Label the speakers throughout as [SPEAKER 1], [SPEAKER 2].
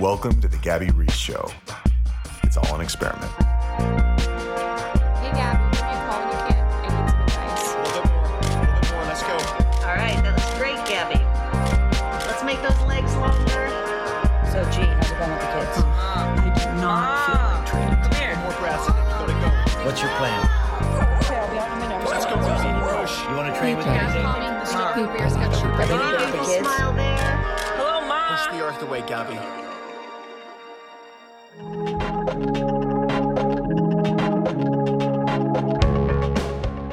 [SPEAKER 1] Welcome to the Gabby Reece Show. It's all an experiment.
[SPEAKER 2] Hey, Gab, give me a call when you can. I need some advice.
[SPEAKER 3] A little bit more. A little bit more. Let's go.
[SPEAKER 4] All right, that was great, Gabby. Let's make those legs longer. So, G, how's it going with the kids? Uh-huh.
[SPEAKER 5] I do not ah, feel like training.
[SPEAKER 4] Come here.
[SPEAKER 3] More grass in it. You gotta go.
[SPEAKER 6] What's your plan?
[SPEAKER 3] Let's go, Rosie. Push.
[SPEAKER 6] You want to train with
[SPEAKER 2] You guys
[SPEAKER 6] me?
[SPEAKER 2] call me. This is the beer schedule.
[SPEAKER 4] Come
[SPEAKER 2] Ready?
[SPEAKER 4] on,
[SPEAKER 2] Go.
[SPEAKER 4] beautiful smile there. Hello,
[SPEAKER 3] Push the earth away, Gabby.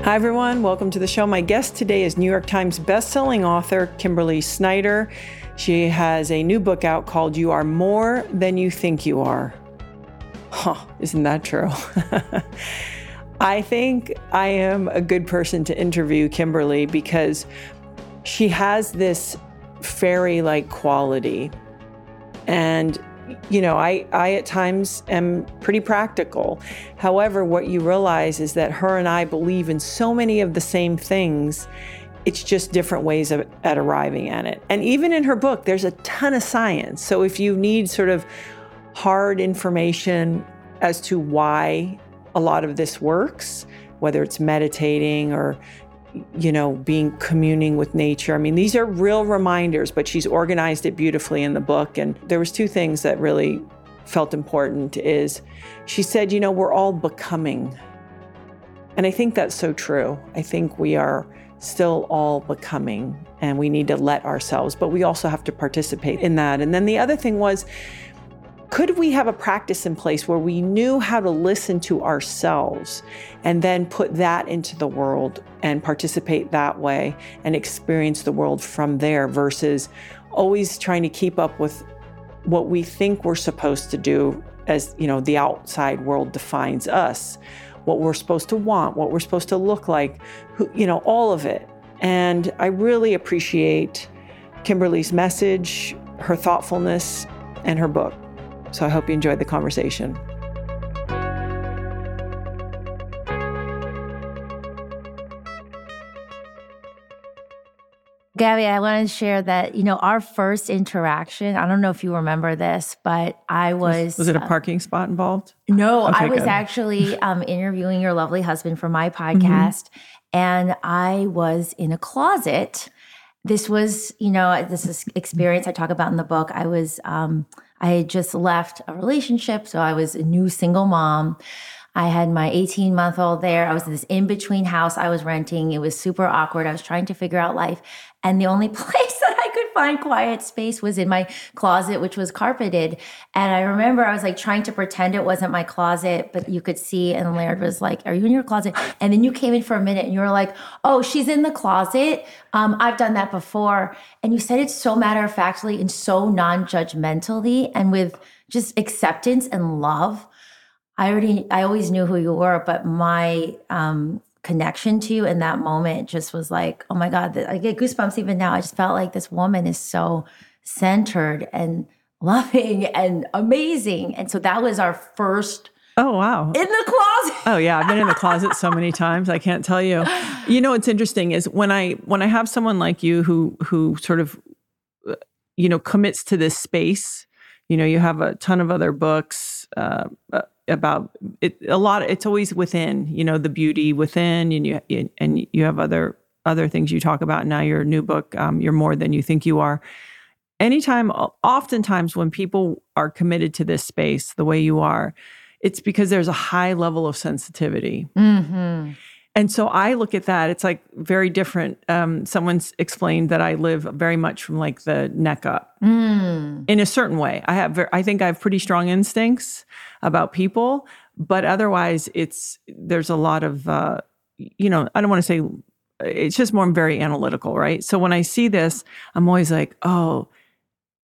[SPEAKER 5] Hi, everyone. Welcome to the show. My guest today is New York Times bestselling author Kimberly Snyder. She has a new book out called You Are More Than You Think You Are. Huh, isn't that true? I think I am a good person to interview Kimberly because she has this fairy like quality. And you know, I, I at times am pretty practical. However, what you realize is that her and I believe in so many of the same things. It's just different ways of, at arriving at it. And even in her book, there's a ton of science. So if you need sort of hard information as to why a lot of this works, whether it's meditating or you know, being communing with nature. I mean, these are real reminders, but she's organized it beautifully in the book. And there was two things that really felt important is she said, you know, we're all becoming. And I think that's so true. I think we are still all becoming and we need to let ourselves, but we also have to participate in that. And then the other thing was, could we have a practice in place where we knew how to listen to ourselves and then put that into the world and participate that way and experience the world from there versus always trying to keep up with what we think we're supposed to do as you know the outside world defines us what we're supposed to want what we're supposed to look like who, you know all of it. And i really appreciate kimberly's message her thoughtfulness and her book so I hope you enjoyed the conversation.
[SPEAKER 7] Gabby, I want to share that, you know, our first interaction, I don't know if you remember this, but I was.
[SPEAKER 5] Was it a parking spot involved?
[SPEAKER 7] No,
[SPEAKER 5] Okay,
[SPEAKER 7] I was
[SPEAKER 5] good.
[SPEAKER 7] actually um, interviewing your lovely husband for my podcast, and I was in a closet. This was, you know, this is experience I talk about in the book. I was, um, I had just left a relationship, so I was a new single mom. I had my 18 month old there. I was in this in between house I was renting. It was super awkward. I was trying to figure out life. And the only place that I could find quiet space was in my closet, which was carpeted. And I remember I was like trying to pretend it wasn't my closet, but you could see. And Laird was like, Are you in your closet? And then you came in for a minute and you were like, Oh, she's in the closet. Um, I've done that before. And you said it so matter of factly and so non judgmentally and with just acceptance and love. I already, I always knew who you were, but my um, connection to you in that moment just was like, oh my God, I get goosebumps even now. I just felt like this woman is so centered and loving and amazing. And so that was our first
[SPEAKER 5] Oh, wow.
[SPEAKER 7] in the closet.
[SPEAKER 5] Oh yeah, I've been in the closet so many times. I can't tell you. You know what's interesting is when I when I have someone like you who who sort of you know commits to this space. You know, you have a ton of other books uh, uh, about it. A lot. It's always within. You know, the beauty within, and you and you have other other things you talk about. Now your new book, um, you're more than you think you are. Anytime, oftentimes when people are committed to this space the way you are, it's because there's a high level of sensitivity.
[SPEAKER 7] Mm-hmm.
[SPEAKER 5] And so I look at that, it's like very different. Um, someone's explained that I live very much from like the neck up
[SPEAKER 7] Mm.
[SPEAKER 5] in a certain way. I have, I think I have pretty strong instincts about people, but otherwise it's, there's a lot of, uh, you know, I don't want to say, it's just more very analytical, right? So when I see this, I'm always like, oh,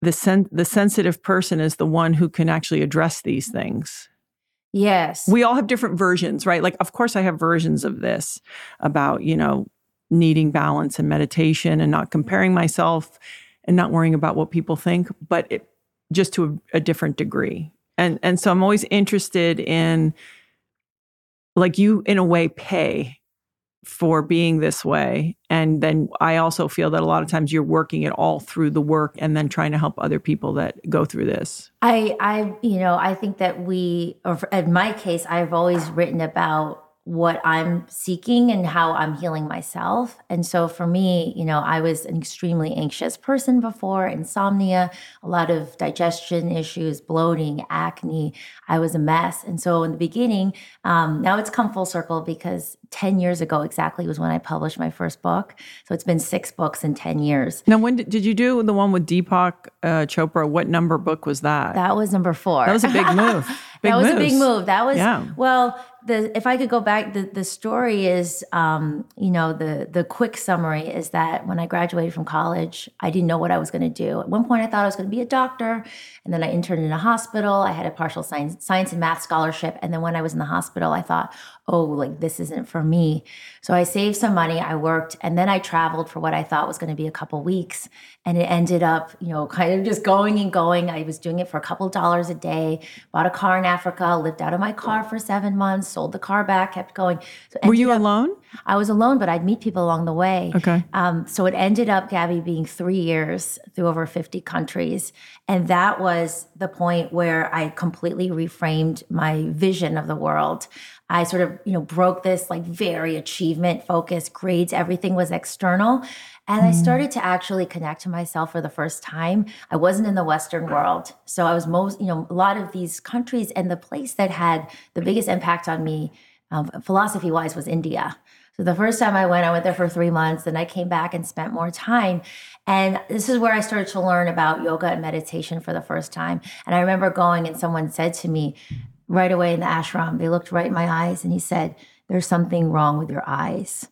[SPEAKER 5] the sen- the sensitive person is the one who can actually address these things.
[SPEAKER 7] Yes.
[SPEAKER 5] We all have different versions, right? Like, of course, I have versions of this about, you know, needing balance and meditation and not comparing myself and not worrying about what people think, but it just to a, a different degree. And and so I'm always interested in like you in a way pay for being this way and then i also feel that a lot of times you're working it all through the work and then trying to help other people that go through this.
[SPEAKER 7] I, I, you know, I think that we, or in my case, I've always written about what I'm seeking and how I'm healing myself. And so for me, you know, I was an extremely anxious person before, insomnia, a lot of digestion issues, bloating, acne. I was a mess. And so in the beginning, um, now it's come full circle because 10 years ago exactly was when I published my first book. So it's been six books in 10 years.
[SPEAKER 5] now when did, did you do the one with deepak uh, chopra what number book was that
[SPEAKER 7] That was number four.
[SPEAKER 5] That was a big move big
[SPEAKER 7] that was a big move. That was
[SPEAKER 5] Yeah.
[SPEAKER 7] well. The if I could go back, the the story is, um, you know, the the quick summary is that when I graduated from college, I didn't know what I was going to do. At one point, I thought I was going to be a doctor, and then I interned in a hospital. I had a partial science science and math scholarship, and then when I was in the hospital, I thought, oh, like this isn't for me. So I saved some money. I worked, and then I traveled for what I thought was going to be a couple weeks, and it ended up, you know, kind of just going and going. I was doing it for a couple dollars a day. Bought a car in Africa, lived out of my car for seven months, sold the car back, kept going. So
[SPEAKER 5] were you
[SPEAKER 7] up-
[SPEAKER 5] alone
[SPEAKER 7] I was alone, but I'd meet people along the way.
[SPEAKER 5] okay
[SPEAKER 7] Um, so it ended up, Gabby, being three years through over 50 countries. And that was the point where I completely reframed my vision of the world. I sort of, you know, broke this like very achievement focused grades, everything was external. And I started to actually connect to myself for the first time. I wasn't in the Western world. So I was most, you know, a lot of these countries and the place that had the biggest impact on me, um, philosophy wise, was India. So the first time I went, I went there for three months, and I came back and spent more time. And this is where I started to learn about yoga and meditation for the first time. And I remember going, and someone said to me right away in the ashram, they looked right in my eyes, and he said, There's something wrong with your eyes.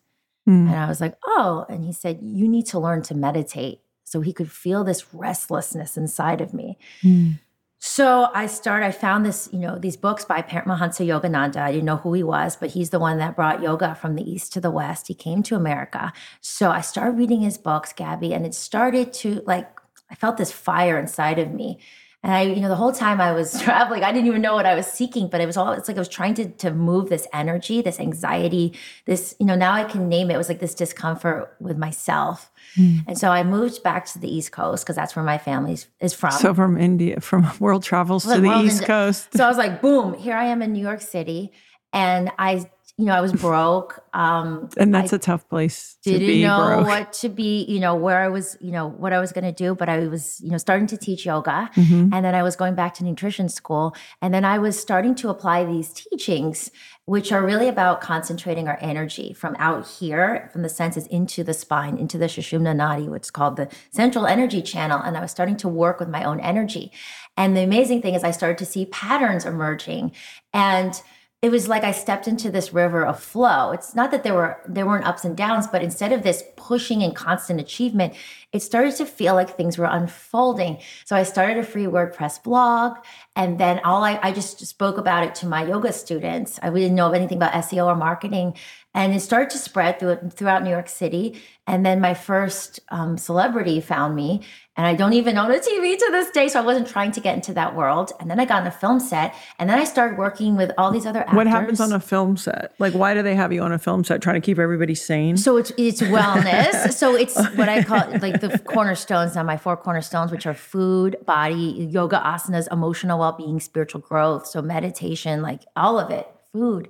[SPEAKER 5] Mm.
[SPEAKER 7] And I was like, Oh. And he said, You need to learn to meditate. So he could feel this restlessness inside of me.
[SPEAKER 5] Mm.
[SPEAKER 7] So I started, I found this, you know, these books by Paramahansa Yogananda. I didn't know who he was, but he's the one that brought yoga from the East to the West. He came to America. So I started reading his books, Gabby, and it started to like, I felt this fire inside of me. And I, you know, the whole time I was traveling, I didn't even know what I was seeking, but it was all, it's like I was trying to, to move this energy, this anxiety, this, you know, now I can name it. It was like this discomfort with myself. Hmm. And so I moved back to the East Coast because that's where my family is from.
[SPEAKER 5] so from india from world travels to the east coast
[SPEAKER 7] So I was like, boom, here I am in New York City. And I, you know, I was broke. Um,
[SPEAKER 5] and that's
[SPEAKER 7] I
[SPEAKER 5] a tough place to
[SPEAKER 7] didn't
[SPEAKER 5] be
[SPEAKER 7] know
[SPEAKER 5] broke.
[SPEAKER 7] what to be, you know, where I was, you know, what I was going to do. But I was, you know, starting to teach yoga.
[SPEAKER 5] Mhm.
[SPEAKER 7] And then I was going back to nutrition school. And then I was starting to apply these teachings, which are really about concentrating our energy from out here, from the senses into the spine, into the Sushumna Nadi, which is called the central energy channel. And I was starting to work with my own energy. And the amazing thing is, I started to see patterns emerging. And it was like I stepped into this river of flow. It's not that there were there weren't ups and downs, but instead of this pushing and constant achievement, it started to feel like things were unfolding. So I started a free WordPress blog, and then all I, I just spoke about it to my yoga students. I didn't know anything about SEO or marketing, and it started to spread through, throughout New York City. And then my first um, celebrity found me, and I don't even own a TV to this day, so I wasn't trying to get into that world. And then I got on a film set, and then I started working with all these other actors.
[SPEAKER 5] what happens on a film set like why do they have you on a film set trying to keep everybody sane
[SPEAKER 7] So it's it's wellness. so it's what I call like the cornerstones now, my four cornerstones, which are food, body, yoga, asanas, emotional well-being, spiritual growth. So meditation, like all of it, food.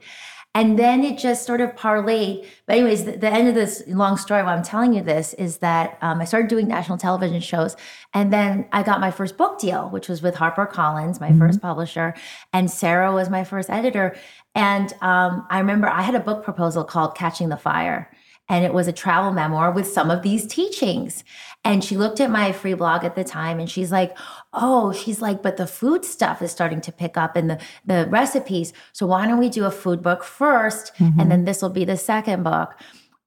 [SPEAKER 7] And then it just sort of parlayed. But anyways, the, the end of this long story, why I'm telling you this is that um, I started doing national television shows, and then I got my first book deal, which was with HarperCollins, my first publisher, and Sarah was my first editor. And um, I remember I had a book proposal called Catching the Fire and it was a travel memoir with some of these teachings. And she looked at my free blog at the time and she's like, Oh, she's like, but the food stuff is starting to pick up and the, the recipes. So why don't we do a food book 1st And mm-hmm. then this will be the second book.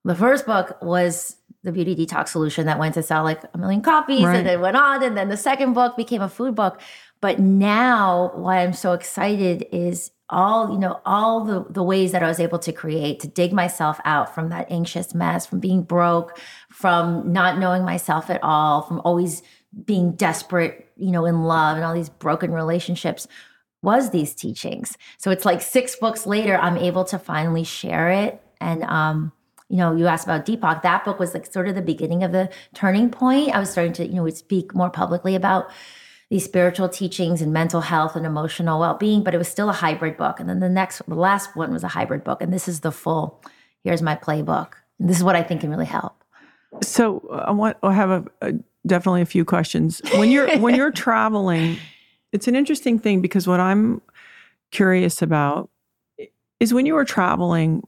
[SPEAKER 7] The first book was the beauty detox solution that went to sell like a million copies
[SPEAKER 5] Right.
[SPEAKER 7] and then went on. And then the second book became a food book. But now why I'm so excited is all, you know, all the, the ways that I was able to create to dig myself out from that anxious mess, from being broke, from not knowing myself at all, from always being desperate, you know, in love and all these broken relationships was these teachings. So it's like six books later, I'm able to finally share it. And um, you know, you asked about Deepak. That book was like sort of the beginning of the turning point. I was starting to, you know, speak more publicly about these spiritual teachings and mental health and emotional well-being, but it was still a hybrid book. And then the next, the last one was a hybrid book, and this is the full. Here's my playbook. And this is what I think can really help.
[SPEAKER 5] So uh, I want I have a, a definitely a few questions. When you're when you're traveling, it's an interesting thing because what I'm curious about is when you were traveling,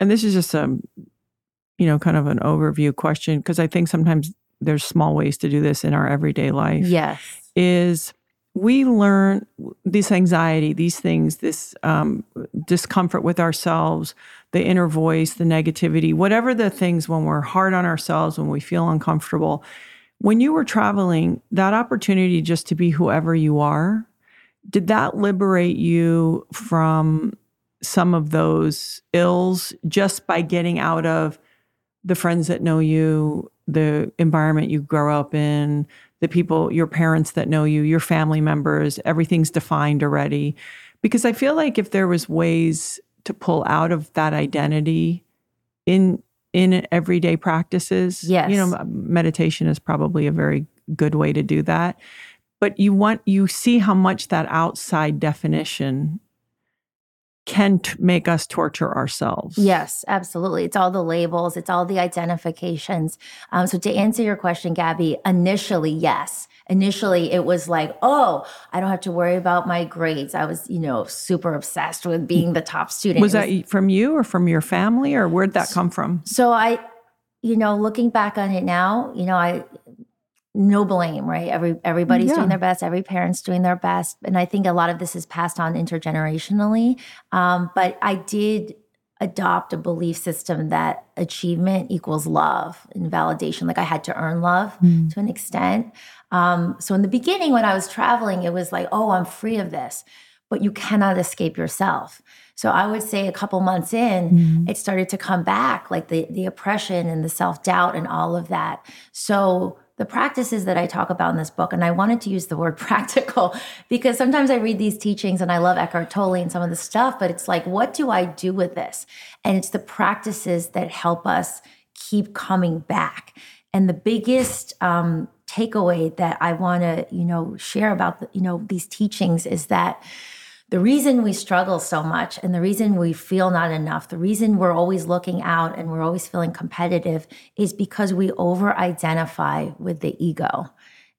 [SPEAKER 5] and this is just a you know kind of an overview question because I think sometimes there's small ways to do this in our everyday life.
[SPEAKER 7] Yes.
[SPEAKER 5] is we learn this anxiety, these things, this um, discomfort with ourselves, the inner voice, the negativity, whatever the things when we're hard on ourselves, when we feel uncomfortable. When you were traveling, that opportunity just to be whoever you are, did that liberate you from some of those ills just by getting out of the friends that know you, the environment you grow up in, the people, your parents that know you, your family members, everything's defined already. Because I feel like if there was ways to pull out of that identity in in everyday practices,
[SPEAKER 7] Yes.
[SPEAKER 5] you know, meditation is probably a very good way to do that. But you want you see how much that outside definition can t- make us torture ourselves.
[SPEAKER 7] Yes, absolutely. It's all the labels, it's all the identifications. Um, so, to answer your question, Gabby, initially, yes. Initially, it was like, oh, I don't have to worry about my grades. I was, you know, super obsessed with being the top student.
[SPEAKER 5] Was
[SPEAKER 7] It
[SPEAKER 5] that from you or from your family or where'd that come from?
[SPEAKER 7] So I, you know, looking back on it now, you know, I no blame, right? Every everybody's
[SPEAKER 5] Yeah.
[SPEAKER 7] doing their best, every parent's doing their best, and I think a lot of this is passed on intergenerationally. Um, but I did adopt a belief system that achievement equals love and validation. Like I had to earn love
[SPEAKER 5] Mm.
[SPEAKER 7] to an extent. Um, so in the beginning, when I was traveling, it was like, oh, I'm free of this, but you cannot escape yourself. So I would say a couple months in, it started to come back, like the the oppression and the self doubt and all of that. So the practices that I talk about in this book, and I wanted to use the word practical because sometimes I read these teachings and I love Eckhart Tolle and some of the stuff, but it's like, what do I do with this? And it's the practices that help us keep coming back. And the biggest um, takeaway that I want to, you know, share about, the, you know, these teachings is that the reason we struggle so much and the reason we feel not enough, the reason we're always looking out and we're always feeling competitive is because we over identify with the ego.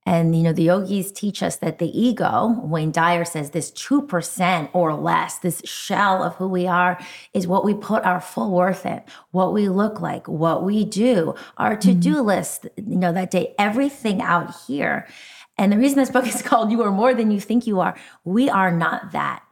[SPEAKER 7] And, you know, the yogis teach us that the ego, Wayne Dyer says this 2% or less, this shell of who we are, is what we put our full worth in, what we look like, what we do, our mm-hmm. to do list, you know, that day, everything out here. And the reason this book is called You Are More Than You Think You Are, we are not that.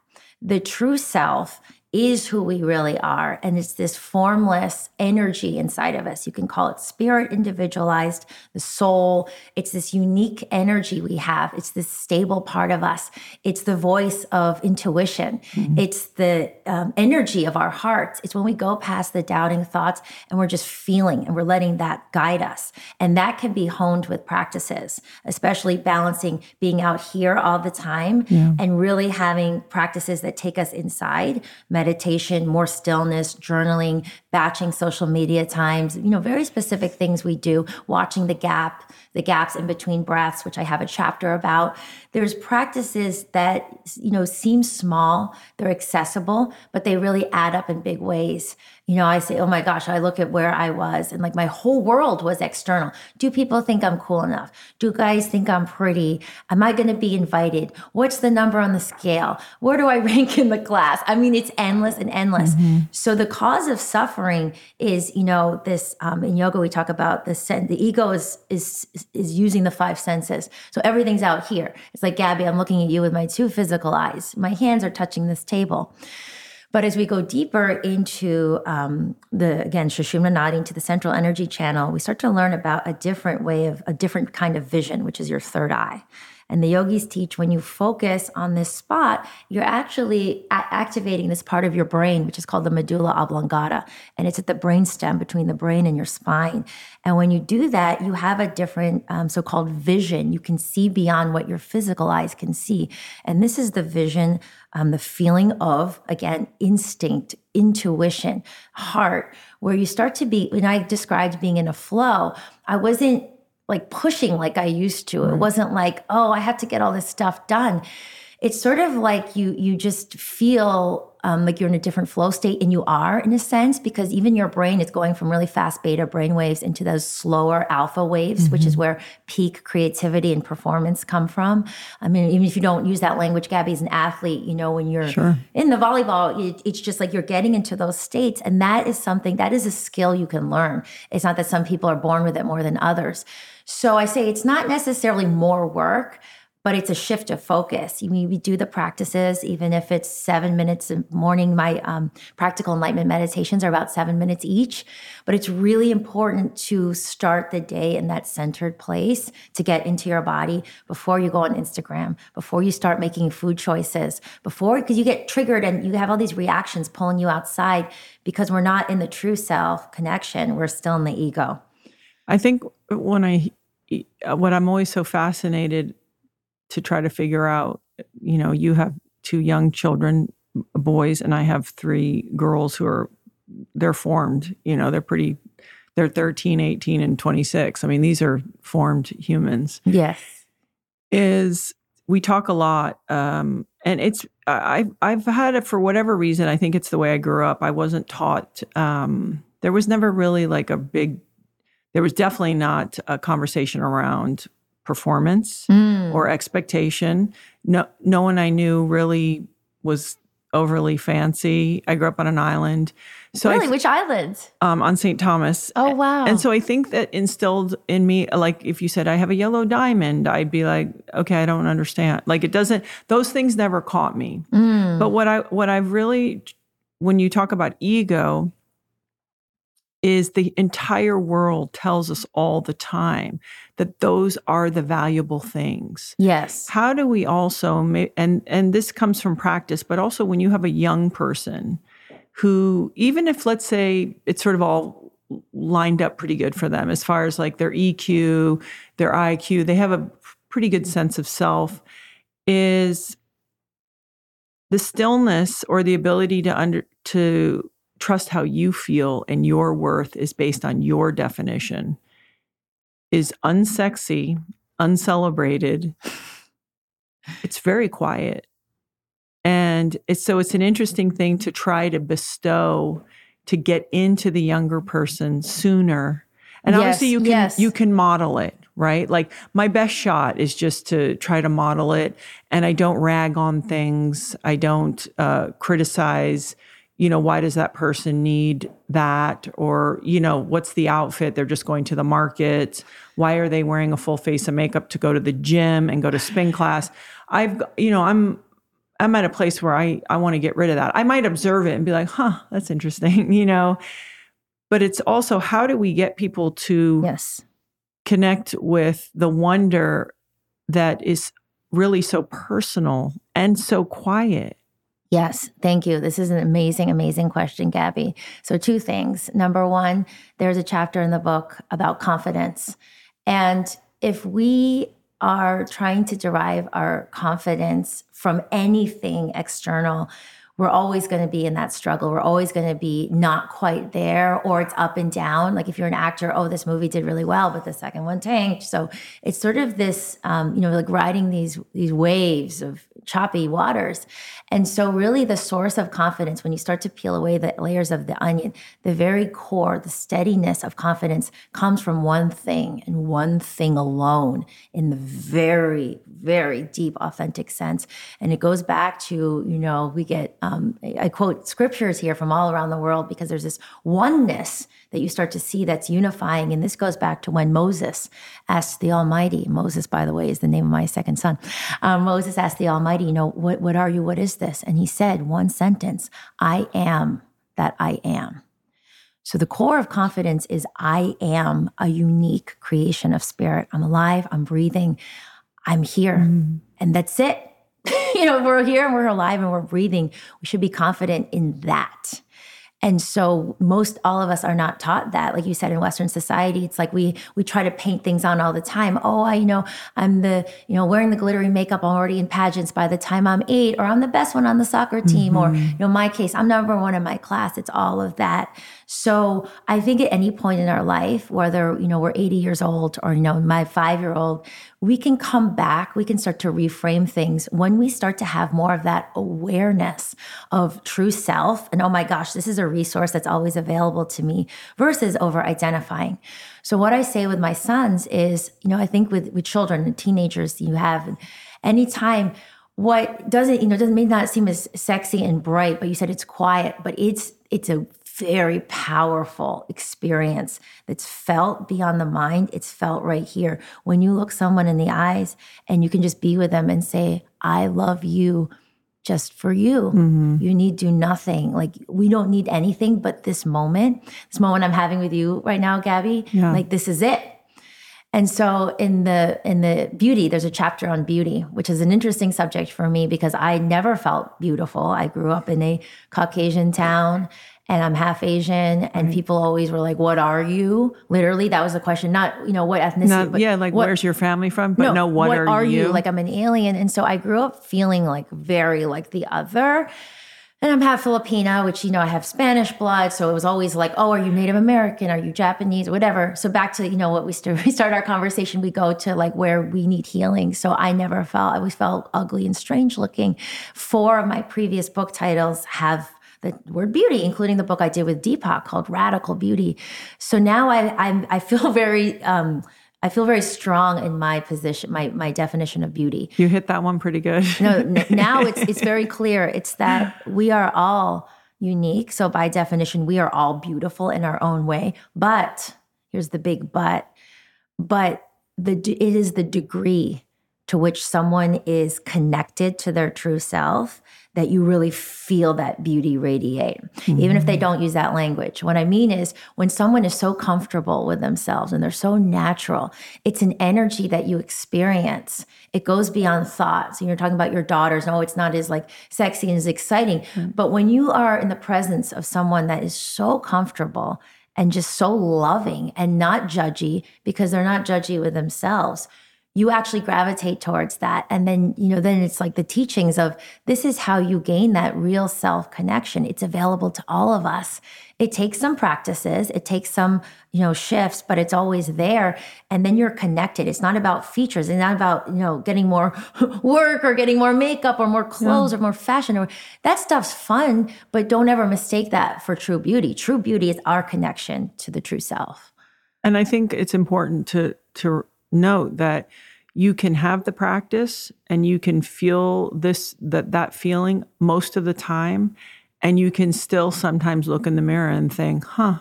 [SPEAKER 7] The true self is who we really are. And it's this formless energy inside of us. You can call it spirit individualized, the soul. It's this unique energy we have. It's this stable part of us. It's the voice of intuition. It's the um, energy of our hearts. It's when we go past the doubting thoughts and we're just feeling and we're letting that guide us. And that can be honed with practices, especially balancing being out here all the time and really having practices that take us inside meditation, more stillness, journaling, batching social media times, you know, very specific things we do, watching the gap, the gaps in between breaths, which I have a chapter about. There's practices that, you know, seem small, they're accessible, but they really add up in big ways. You know, I say, oh my gosh, I look at where I was and like my whole world was external. Do people think I'm cool enough? Do guys think I'm pretty? Am I going to be invited? What's the number on the scale? Where do I rank in the class? I mean, it's endless and endless. Mm-hmm. So the cause of suffering is, you know, this um, in yoga we talk about the sen- the ego is is is using the five senses. So everything's out here. It's like Gabby, I'm looking at you with my two physical eyes. My hands are touching this table. But as we go deeper into um, the again Sushumna Nadi to the central energy channel, we start to learn about a different way of a different kind of vision, which is your third eye. And the yogis teach when you focus on this spot, you're actually activating this part of your brain, which is called the medulla oblongata. And it's at the brain stem between the brain and your spine. And when you do that, you have a different um, so called vision. You can see beyond what your physical eyes can see. And this is the vision, um, the feeling of, again, instinct, intuition, heart, where you start to be, when I described being in a flow, I wasn't like pushing like I used to. It wasn't like, oh, I have to get all this stuff done. It's sort of like you you just feel um, like you're in a different flow state, and you are in a sense because even your brain is going from really fast beta brain waves into those slower alpha waves, which is where peak creativity and performance come from. I mean, even if you don't use that language, Gabby, as an athlete, you know when you're in the volleyball, it, it's just like you're getting into those states, and that is something that is a skill you can learn. It's not that some people are born with it more than others. So I say it's not necessarily more work, but it's a shift of focus. You mean we do the practices, even if it's seven minutes in morning. My um, practical enlightenment meditations are about seven minutes each, but it's really important to start the day in that centered place to get into your body before you go on Instagram, before you start making food choices, before because you get triggered and you have all these reactions pulling you outside because we're not in the true self connection. We're still in the ego.
[SPEAKER 5] I think when I, what I'm always so fascinated to try to figure out, you know, you have two young children, boys, and I have three girls who are, they're formed, you know, they're pretty, they're 13, 18, and 26. I mean, these are formed humans.
[SPEAKER 7] Yes.
[SPEAKER 5] Is we talk a lot, um, and it's, I've I've had it for whatever reason. I think it's the way I grew up. I wasn't taught, um, there was never really like a big there was definitely not a conversation around performance or expectation. No, no one I knew really was overly fancy. I grew up on an island, so
[SPEAKER 7] really?
[SPEAKER 5] I,
[SPEAKER 7] Which island?
[SPEAKER 5] um, on St. Thomas.
[SPEAKER 7] Oh, wow.
[SPEAKER 5] And so I think that instilled in me, like if you said I have a yellow diamond, I'd be like, okay, I don't understand. Like it doesn't; those things never caught me.
[SPEAKER 7] Mm.
[SPEAKER 5] But what I what I've really, when you talk about ego, is the entire world tells us all the time that those are the valuable things.
[SPEAKER 7] Yes.
[SPEAKER 5] How do we also and and this comes from practice, but also when you have a young person who even if let's say it's sort of all lined up pretty good for them as far as like their EQ, their IQ, they have a pretty good sense of self is the stillness or the ability to under to trust how you feel and your worth is based on your definition is unsexy, uncelebrated. It's very quiet. And it's so it's an interesting thing to try to bestow to get into the younger person sooner. And obviously you can
[SPEAKER 7] yes.
[SPEAKER 5] you can model it, right? Like my best shot is just to try to model it and I don't rag on things. I don't uh, criticize you know, why does that person need that? Or, you know, what's the outfit? They're just going to the market. Why are they wearing a full face of makeup to go to the gym and go to spin class? I've, you know, I'm, I'm at a place where I, I want to get rid of that. I might observe it and be like, huh, that's interesting, you know, but it's also how do we get people to
[SPEAKER 7] Yes.
[SPEAKER 5] connect with the wonder that is really so personal and so quiet?
[SPEAKER 7] Yes, thank you. This is an amazing, amazing question, Gabby. So, two things. Number one, there's a chapter in the book about confidence. And if we are trying to derive our confidence from anything external, we're always going to be in that struggle. We're always going to be not quite there, or it's up and down. Like if you're an actor, oh, this movie did really well, but the second one tanked. So it's sort of this, um, you know, like riding these these waves of choppy waters. And so, really, the source of confidence, when you start to peel away the layers of the onion, the very core, the steadiness of confidence comes from one thing and one thing alone in the very, very deep, authentic sense. And it goes back to, you know, we get, um, I quote scriptures here from all around the world because there's this oneness that you start to see that's unifying. And this goes back to when Moses asked the Almighty, Moses, by the way, is the name of my second son. Um, Moses asked the Almighty, you know, what, what are you? What is this? And he said one sentence I am that I am. So the core of confidence is I am a unique creation of spirit. I'm alive, I'm breathing, I'm here. And that's it. you know, we're here and we're alive and we're breathing. We should be confident in that. And so most all of us are not taught that. Like you said in Western society, it's like we we try to paint things on all the time. Oh, I you know, I'm the, you know, wearing the glittery makeup, I'm already in pageants by the time I'm eight, or I'm the best one on the soccer team, or mm-hmm. you know, my case, I'm number one in my class. It's all of that. So I think at any point in our life, whether you know we're 80 years old or you know my five year old, we can come back. We can start to reframe things when we start to have more of that awareness of true self. And oh my gosh, this is a resource that's always available to me versus over identifying. So what I say with my sons is, you know, I think with with children and teenagers, you have anytime what doesn't you know doesn't may not seem as sexy and bright but you said it's quiet but it's it's a very powerful experience that's felt beyond the mind. It's felt right here. When you look someone in the eyes and you can just be with them and say i love you just for you. Mm-hmm. You need do nothing. Like we don't need anything but this moment. This moment i'm having with you right now gabby
[SPEAKER 5] Yeah.
[SPEAKER 7] like this is it. And so in the in the beauty, there's a chapter on beauty, which is an interesting subject for me because I never felt beautiful. I grew up in a Caucasian town and I'm half Asian and people always were like, What are you? Literally, that was the question. Not, you know, what ethnicity,
[SPEAKER 5] Not,
[SPEAKER 7] but
[SPEAKER 5] yeah, like
[SPEAKER 7] what-
[SPEAKER 5] where's your family from? But no, what, are, you?
[SPEAKER 7] Like I'm an alien. And so I grew up feeling like very like the other. And I'm half Filipina, which, you know, I have Spanish blood. So it was always like, oh, are you Native American? Are you Japanese? Whatever. So back to, you know, what we start, we start our conversation, we go to like where we need healing. So I never felt, I always felt ugly and strange looking. Four of my previous book titles have the word beauty, including the book I did with Deepak called Radical Beauty. So now I, I'm, I feel very, um, I feel very strong in my position, my my definition of beauty.
[SPEAKER 5] you hit that one pretty good.
[SPEAKER 7] No, n- now it's it's very clear. It's that we are all unique. So by definition, we are all beautiful in our own way. But here's the big but. But the it is the degree to which someone is connected to their true self that you really feel that beauty radiate, even if they mm-hmm. don't use that language. What I mean is, when someone is so comfortable with themselves and they're so natural, it's an energy that you experience. It goes beyond thoughts. And you're talking about your daughters. No, it's not as like sexy and as exciting. Mm-hmm. But when you are in the presence of someone that is so comfortable and just so loving and not judgy because they're not judgy with themselves you actually gravitate towards that. And then you know then it's like the teachings of this is how you gain that real self connection it's available to all of us. It takes some practices it takes some you know shifts but it's always there. And then you're connected. It's not about features. It's not about you know getting more work or getting more makeup or more clothes or more fashion or that stuff's fun but don't ever mistake that for true beauty. True beauty is our connection to the true self.
[SPEAKER 5] And I think it's important to to note that you can have the practice and you can feel this that that feeling most of the time and you can still sometimes look in the mirror and think, "Huh,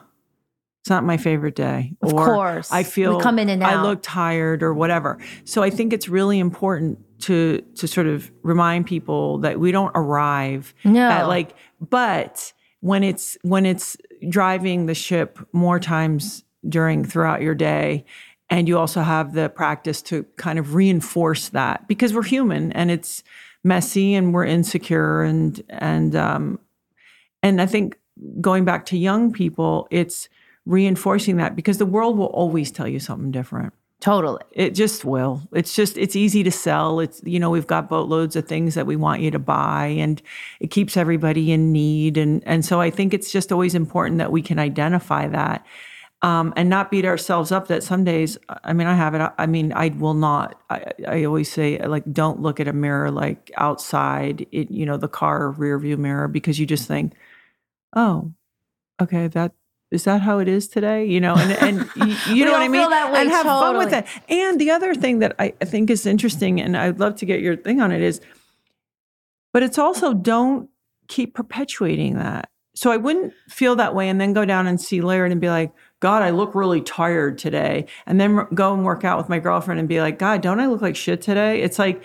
[SPEAKER 5] it's not my favorite day."
[SPEAKER 7] Of
[SPEAKER 5] or
[SPEAKER 7] course.
[SPEAKER 5] I
[SPEAKER 7] We
[SPEAKER 5] feel
[SPEAKER 7] come in and
[SPEAKER 5] I look tired or whatever. So I think it's really important to to sort of remind people that we don't arrive
[SPEAKER 7] No.
[SPEAKER 5] at like but when it's when it's driving the ship more times during throughout your day and you also have the practice to kind of reinforce that because we're human and it's messy and we're insecure and and um and I think going back to young people it's reinforcing that because the world will always tell you something different
[SPEAKER 7] totally
[SPEAKER 5] it just will. It's just it's easy to sell. It's you know we've got boatloads of things that we want you to buy, and it keeps everybody in need. And and so I think it's just always important that we can identify that. Um, and not beat ourselves up that some days i mean i have it i mean i will not i, I always say like don't look at a mirror like outside it you know the car rear view mirror because you just think oh okay that is that how it is today? You know and and you, you know what i mean?
[SPEAKER 7] way,
[SPEAKER 5] and have fun with it. And the other thing that I, I think is interesting and i'd love to get your thing on it is but it's also don't keep perpetuating that. So I wouldn't feel that way and then go down and see Laird and be like, God, I look really tired today. And then go and work out with my girlfriend and be like, God, don't I look like shit today? It's like,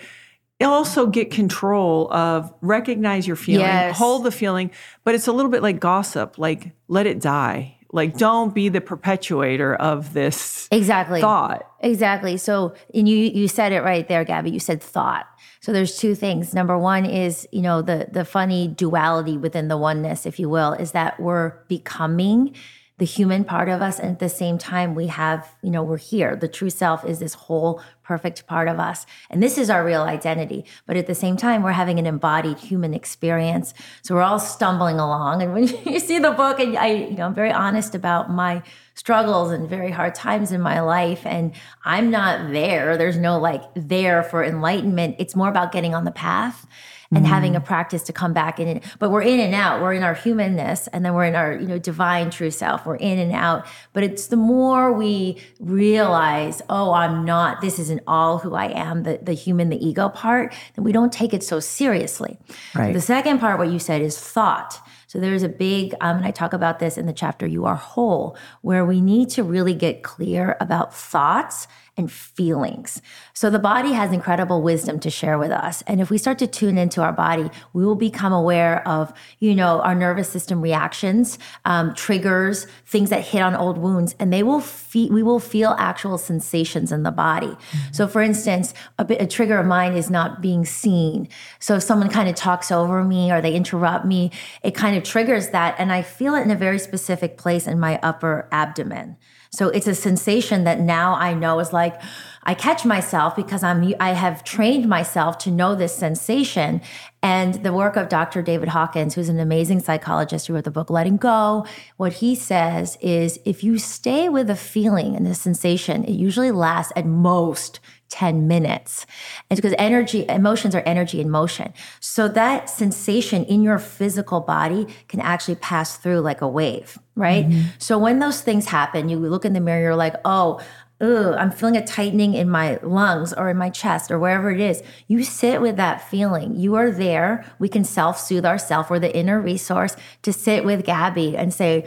[SPEAKER 5] also get control of recognize your feeling,
[SPEAKER 7] Yes.
[SPEAKER 5] hold the feeling, but it's a little bit like gossip, like let it die. Like don't be the perpetuator of this
[SPEAKER 7] Exactly.
[SPEAKER 5] thought.
[SPEAKER 7] Exactly. So, and you you said it right there, Gabby. You said thought. So there's two things. Number one is, you know, the the funny duality within the oneness, if you will, is that we're becoming the human part of us and at the same time we have, you know, we're here. The true self is this whole perfect part of us. And this is our real identity. But at the same time, we're having an embodied human experience. So we're all stumbling along. And when you see the book, and I, you know, I'm very honest about my struggles and very hard times in my life. And I'm not there. There's no like there for enlightenment. It's more about getting on the path and having a practice to come back in it. But we're in and out. We're in our humanness and then we're in our, you know, divine true self. We're in and out. But it's the more we realize, oh, I'm not, this isn't all who I am, the, the human, the ego part, then we don't take it so seriously.
[SPEAKER 5] Right.
[SPEAKER 7] The second part, what you said is thought. So there's a big, um, and I talk about this in the chapter You Are Whole, where we need to really get clear about thoughts and feelings. So the body has incredible wisdom to share with us. And if we start to tune into our body, we will become aware of, you know, our nervous system reactions, um, triggers, things that hit on old wounds, and they will feel, we will feel actual sensations in the body. So for instance, a, bit, a trigger of mine is not being seen. So if someone kind of talks over me or they interrupt me, it kind of triggers that. And I feel it in a very specific place in my upper abdomen. So it's a sensation that now I know is like I catch myself because I'm I have trained myself to know this sensation. And the work of Dr. David Hawkins, who's an amazing psychologist who wrote the book Letting Go, what he says is if you stay with a feeling and a sensation, it usually lasts at most 10 minutes. It's because energy, emotions are energy in motion. So that sensation in your physical body can actually pass through like a wave, right? Mm-hmm. So when those things happen, you look in the mirror, you're like, oh, Ugh, I'm feeling a tightening in my lungs or in my chest or wherever it is. You sit with that feeling. You are there. We can self soothe ourselves. We're the inner resource to sit with Gabby and say,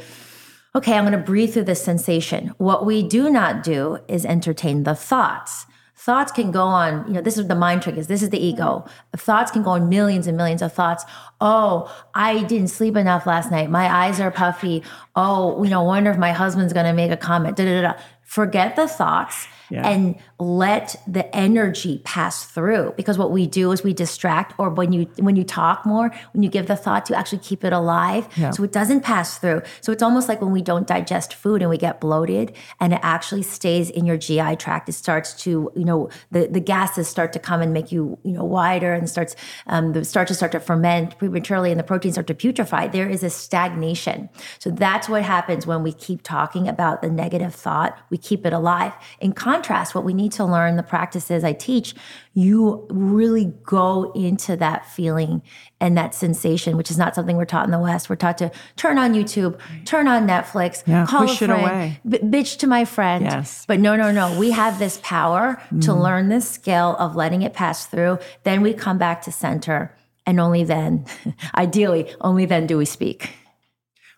[SPEAKER 7] okay, I'm going to breathe through this sensation. What we do not do is entertain the thoughts. Thoughts can go on, you know, this is the mind trick is This is the ego. Thoughts can go on millions and millions of thoughts. Oh, I didn't sleep enough last night. My eyes are puffy. Oh, you know, wonder if my husband's going to make a comment. Da, da, da. Forget the thoughts
[SPEAKER 5] Yeah.
[SPEAKER 7] and let the energy pass through. Because what we do is we distract or when you when you talk more when you give the thought you actually keep it alive.
[SPEAKER 5] Yeah.
[SPEAKER 7] so it doesn't pass through. So it's almost like when we don't digest food and we get bloated and it actually stays in your gi tract. It starts to you know the the gases start to come and make you you know wider and starts um, the starches start to ferment prematurely and the proteins start to putrefy. There is a stagnation. So that's what happens when we keep talking about the negative thought we keep it alive. In contrast what we need to learn the practices i teach you really go into that feeling and that sensation which is not something we're taught in the west. We're taught to turn on youtube turn on netflix
[SPEAKER 5] Yeah,
[SPEAKER 7] call a
[SPEAKER 5] it
[SPEAKER 7] friend
[SPEAKER 5] away.
[SPEAKER 7] b- bitch to my friend.
[SPEAKER 5] Yes.
[SPEAKER 7] but no no no. We have this power to mm-hmm. learn this skill of letting it pass through. Then we come back to center and only then ideally only then do we speak.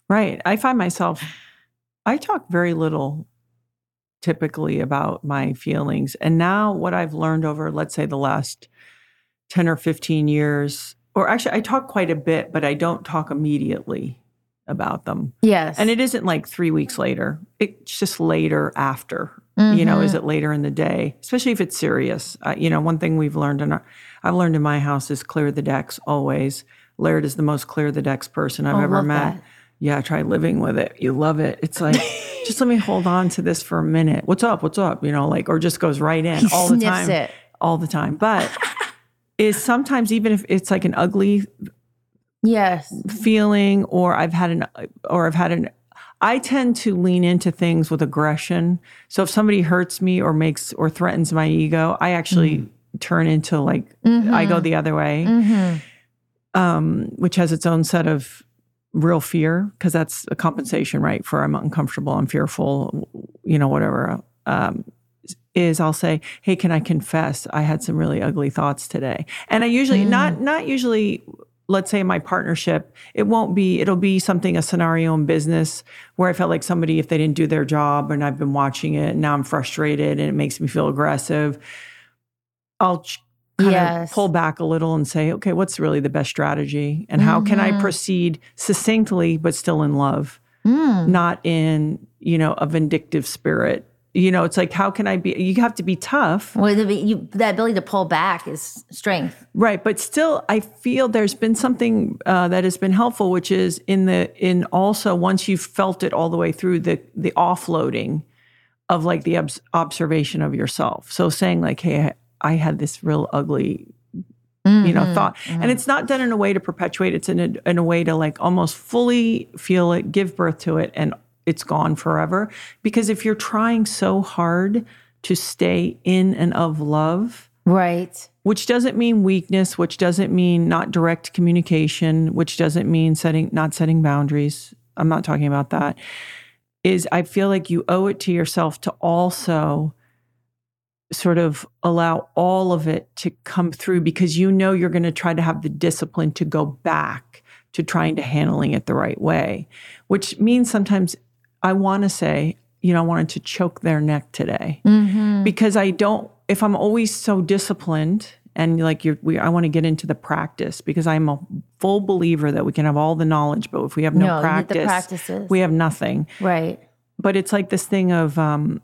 [SPEAKER 5] Right. I find myself, I talk very little typically about my feelings. And now, what I've learned over, let's say, the last 10 or 15 years, or actually, I talk quite a bit, but I don't talk immediately about them.
[SPEAKER 7] yes
[SPEAKER 5] And it isn't like three weeks later, it's just later after. You know, is it later in the day, especially if it's serious? Uh, you know, one thing we've learned in our, I've learned in my house is clear the decks always. Laird is the most clear the decks person I've
[SPEAKER 7] Oh,
[SPEAKER 5] ever met.
[SPEAKER 7] that.
[SPEAKER 5] Yeah, try living with it. You love it. It's like, just let me hold on to this for a minute. What's up? What's up? You know, like, or just goes right in
[SPEAKER 7] He
[SPEAKER 5] all the time.
[SPEAKER 7] it.
[SPEAKER 5] All the time. But is sometimes, even if it's like an ugly
[SPEAKER 7] yes
[SPEAKER 5] feeling or I've had an or I've had an I tend to lean into things with aggression. So if somebody hurts me or makes or threatens my ego, I actually mm. turn into like I go mm-hmm. the other way. Mm-hmm. Um, which has its own set of real fear because that's a compensation, right? For I'm uncomfortable, I'm fearful, you know, whatever. Um, is I'll say, "Hey, can I confess? I had some really ugly thoughts today." And I usually not not usually let's say my partnership, it won't be, it'll be something, a scenario in business where I felt like somebody, if they didn't do their job and I've been watching it and now I'm frustrated and it makes me feel aggressive, I'll kind
[SPEAKER 7] Yes.
[SPEAKER 5] of pull back a little and say, okay, what's really the best strategy? And how can I proceed succinctly, but still in love, not in, you know, a vindictive spirit? You know, it's like, how can I be? You have to be tough.
[SPEAKER 7] Well, the, you, that ability to pull back is strength.
[SPEAKER 5] Right, but still, I feel there's been something uh, that has been helpful, which is in the in also once you've felt it all the way through the the offloading of like the obs- observation of yourself. So saying like, "Hey, I, had this real ugly." You know, mm-hmm, thought, and mm-hmm. it's not done in a way to perpetuate. It's in a, in a way to like almost fully feel it, give birth to it, and it's gone forever. Because if you're trying so hard to stay in and of love,
[SPEAKER 7] Right.
[SPEAKER 5] which doesn't mean weakness which doesn't mean not direct communication which doesn't mean setting not setting boundaries i'm not talking about that is i feel like you owe it to yourself to also sort of allow all of it to come through because you know you're going to try to have the discipline to go back to trying to handling it the right way which means sometimes i want to say you know i wanted to choke their neck today because I don't. If I'm always so disciplined and like you're, we, I want to get into the practice because I'm a full believer that we can have all the knowledge, but if we have no,
[SPEAKER 7] No, you need the
[SPEAKER 5] practice,
[SPEAKER 7] practices.
[SPEAKER 5] we have nothing.
[SPEAKER 7] Right.
[SPEAKER 5] But it's like this thing of, um,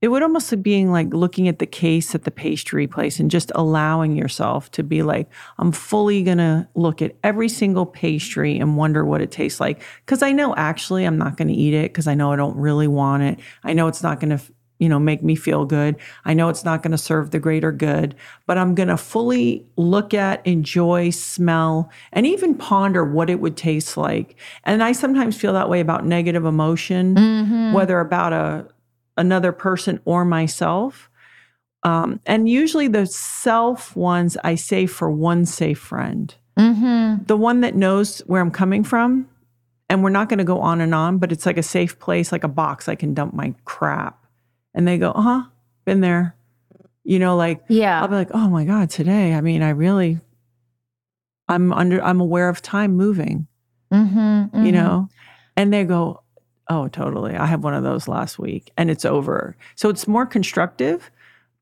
[SPEAKER 5] it would almost be being like looking at the case at the pastry place and just allowing yourself to be like, I'm fully gonna look at every single pastry and wonder what it tastes like. Cause I know actually I'm not gonna eat it because I know I don't really want it. I know it's not gonna, you know, make me feel good. I know it's not gonna serve the greater good, but I'm gonna fully look at, enjoy, smell, and even ponder what it would taste like. And I sometimes feel that way about negative emotion, mm-hmm. whether about a another person or myself. Um, and usually the self ones I say for one safe friend,
[SPEAKER 7] Mm-hmm.
[SPEAKER 5] the one that knows where I'm coming from. And we're not going to go on and on, but it's like a safe place, like a box I can dump my crap. And they go, uh huh, been there. You know, like,
[SPEAKER 7] Yeah.
[SPEAKER 5] I'll be like, oh my God, today, I mean, I really, I'm under, I'm aware of time moving
[SPEAKER 7] Mm-hmm.
[SPEAKER 5] you know? And they go, Oh, totally. I have one of those last week and it's over. So it's more constructive,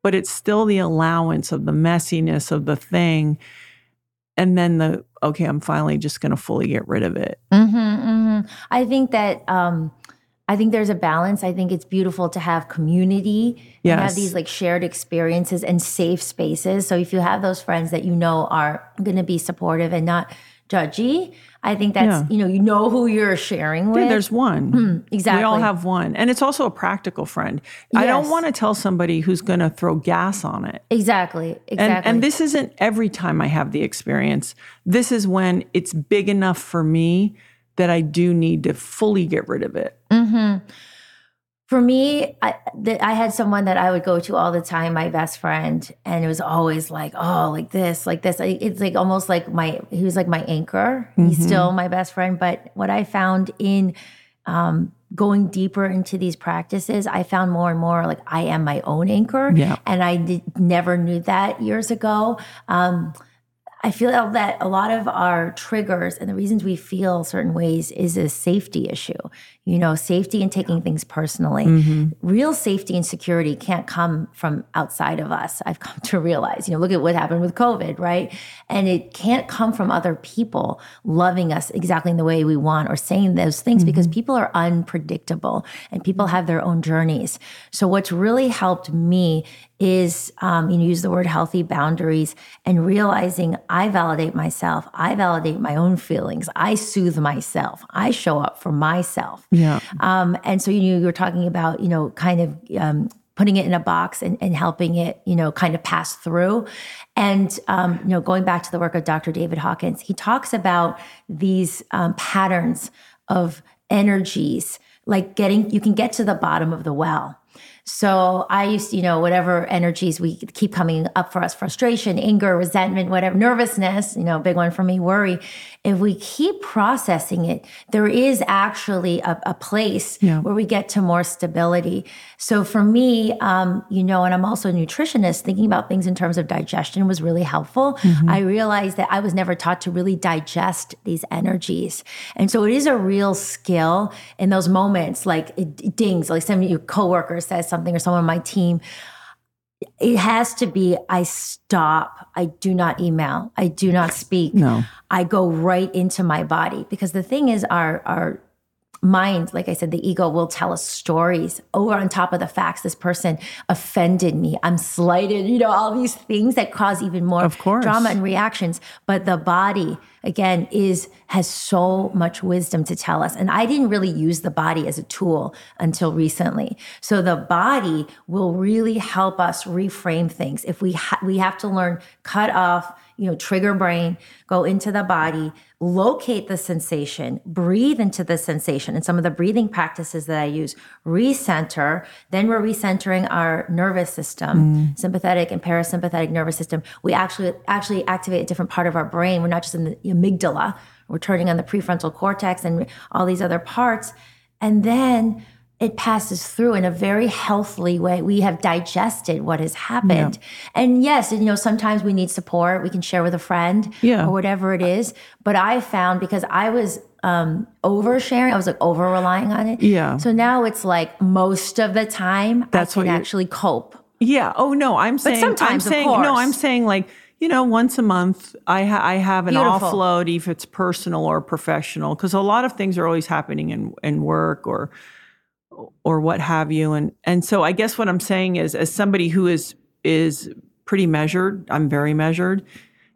[SPEAKER 5] but it's still the allowance of the messiness of the thing. And then the, okay, I'm finally just going to fully get rid of it.
[SPEAKER 7] Mm-hmm, mm-hmm. I think that um, I think there's a balance. I think it's beautiful to have community and have these like shared experiences and safe spaces. So if you have those friends that you know are going to be supportive and not judgy, I think that's
[SPEAKER 5] Yeah.
[SPEAKER 7] you know you know who you're sharing with.
[SPEAKER 5] Yeah, there's one.
[SPEAKER 7] Hmm, exactly.
[SPEAKER 5] We all have one. And it's also a practical friend. I don't want to tell somebody who's going to throw gas on it.
[SPEAKER 7] exactly exactly.
[SPEAKER 5] And, and this isn't every time I have the experience. This is when it's big enough for me that I do need to fully get rid of it. Mm-hmm.
[SPEAKER 7] For me, I, th- I had someone that I would go to all the time, my best friend, and it was always like, oh, like this, like this. It's like almost like my, he was like my anchor. He's still my best friend. But what I found in um, going deeper into these practices, I found more and more like I am my own anchor.
[SPEAKER 5] Yeah.
[SPEAKER 7] And I did, never knew that years ago. Um, I feel that a lot of our triggers and the reasons we feel certain ways is a safety issue. You know, safety and taking things personally. Mm-hmm. Real safety and security can't come from outside of us. I've come to realize, you know, look at what happened with COVID, right? And it can't come from other people loving us exactly in the way we want or saying those things because mm-hmm. people are unpredictable and people mm-hmm. have their own journeys. So, what's really helped me is um, you know, use the word healthy boundaries and realizing I validate myself, I validate my own feelings, I soothe myself, I show up for myself.
[SPEAKER 5] Yeah.
[SPEAKER 7] Um, and so you, know, you were talking about, you know, kind of um, putting it in a box and, and helping it, you know, kind of pass through. And, um, you know, going back to the work of Dr. David Hawkins, he talks about these um, patterns of energies, like getting, you can get to the bottom of the well. So I used to, you know, whatever energies we keep coming up for us frustration, anger, resentment, whatever, nervousness, you know, big one for me, worry. If we keep processing it, there is actually a, a place
[SPEAKER 5] Yeah.
[SPEAKER 7] where we get to more stability. So for me, um, you know, and I'm also a nutritionist, thinking about things in terms of digestion was really helpful.
[SPEAKER 5] Mm-hmm.
[SPEAKER 7] I realized that I was never taught to really digest these energies. And so it is a real skill in those moments, like it dings, like some of your coworker says something or someone on my team. It has to be I stop. I do not email. I do not speak.
[SPEAKER 5] No.
[SPEAKER 7] I go right into my body because the thing is our our mind, like I said, the ego will tell us stories over on top of the facts. This person offended me. I'm slighted, you know, all these things that cause even more
[SPEAKER 5] Of course.
[SPEAKER 7] drama and reactions. But the body, again, is has so much wisdom to tell us. And I didn't really use the body as a tool until recently. So the body will really help us reframe things. If we ha- we have to learn cut off, you know, trigger brain, go into the body, locate the sensation, breathe into the sensation. And some of the breathing practices that I use, recenter, then we're recentering our nervous system, mm. sympathetic and parasympathetic nervous system. We actually actually activate a different part of our brain. We're not just in the amygdala. We're turning on the prefrontal cortex and all these other parts. And then it passes through in a very healthily way. We have digested what has happened. And yes, you know, sometimes we need support. We can share with a friend
[SPEAKER 5] Yeah.
[SPEAKER 7] or whatever it is. But I found because I was um oversharing, I was like over relying on it.
[SPEAKER 5] Yeah.
[SPEAKER 7] So now it's like most of the time
[SPEAKER 5] That's
[SPEAKER 7] I
[SPEAKER 5] what
[SPEAKER 7] can actually cope.
[SPEAKER 5] Yeah. Oh no, I'm saying.
[SPEAKER 7] sometimes,
[SPEAKER 5] I'm
[SPEAKER 7] of
[SPEAKER 5] saying no. I'm saying like you know, once a month, I ha- I have an
[SPEAKER 7] Beautiful.
[SPEAKER 5] offload, if it's personal or professional, because a lot of things are always happening in in work or or what have you, and and so I guess what I'm saying is, as somebody who is is pretty measured, I'm very measured.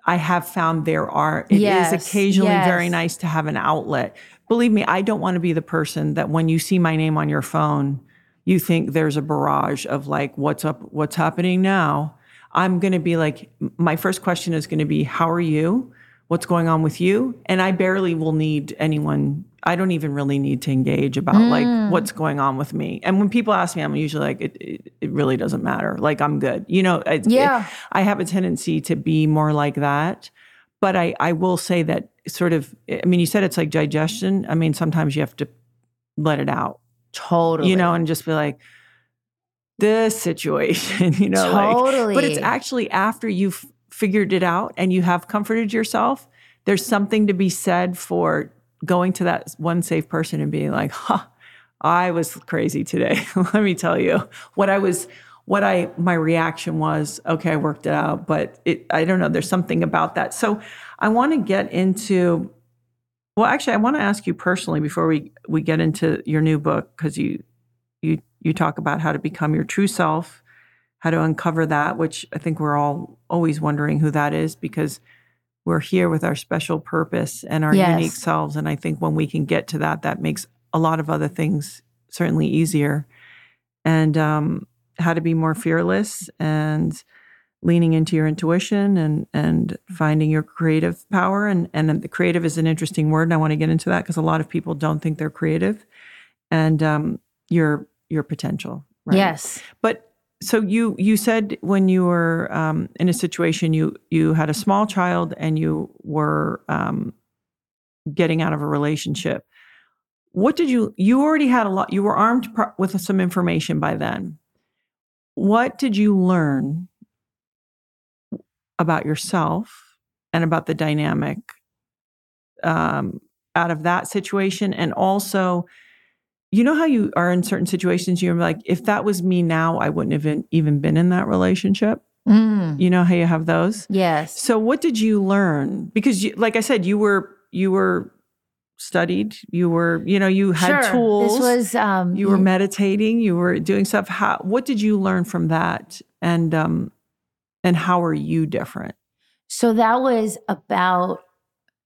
[SPEAKER 5] I have found there are it is
[SPEAKER 7] Yes,
[SPEAKER 5] occasionally very nice to have an outlet. Believe me, I don't want to be the person that when you see my name on your phone, you think there's a barrage of like what's up what's happening now i'm going to be like my first question is going to be how are you what's going on with you? And i barely will need anyone i don't even really need to engage about like mm. what's going on with me. And when people ask me i'm usually like it, it, it really doesn't matter. Like i'm good. You know it-
[SPEAKER 7] Yeah.
[SPEAKER 5] i have a tendency to be more like that. But i i will say that sort of i mean you said it's like digestion. I mean sometimes you have to let it out.
[SPEAKER 7] Totally.
[SPEAKER 5] you know, and just be like, this situation, you know, like, but it's actually after you've figured it out and you have comforted yourself, there's something to be said for going to that one safe person and being like, huh, I was crazy today. Let me tell you what I was, what I, my reaction was, okay, I worked it out, but it, I don't know, there's something about that. So I want to get into, well, actually, I want to ask you personally before we we get into your new book because you you you talk about how to become your true self, how to uncover that, which I think we're all always wondering who that is because we're here with our special purpose and our
[SPEAKER 7] Yes.
[SPEAKER 5] unique selves, and I think when we can get to that, that makes a lot of other things certainly easier, and um, how to be more fearless and leaning into your intuition and and finding your creative power. And and the creative is an interesting word and I want to get into that because a lot of people don't think they're creative. And um your your potential right?
[SPEAKER 7] Yes.
[SPEAKER 5] but so you you said when you were um, in a situation you you had a small child and you were um, getting out of a relationship. What did you you already had a lot you were armed pro- with some information by then. What did you learn about yourself and about the dynamic um, out of that situation? And also you know how you are in certain situations you're like if that was me now i wouldn't have been, even been in that relationship
[SPEAKER 7] Mm.
[SPEAKER 5] you know how you have those
[SPEAKER 7] Yes.
[SPEAKER 5] so what did you learn because you, like i said you were you were studied you were you know you had
[SPEAKER 7] sure.
[SPEAKER 5] tools
[SPEAKER 7] This was um
[SPEAKER 5] you were meditating you were doing stuff how what did you learn from that and um and how are you different
[SPEAKER 7] So that was about,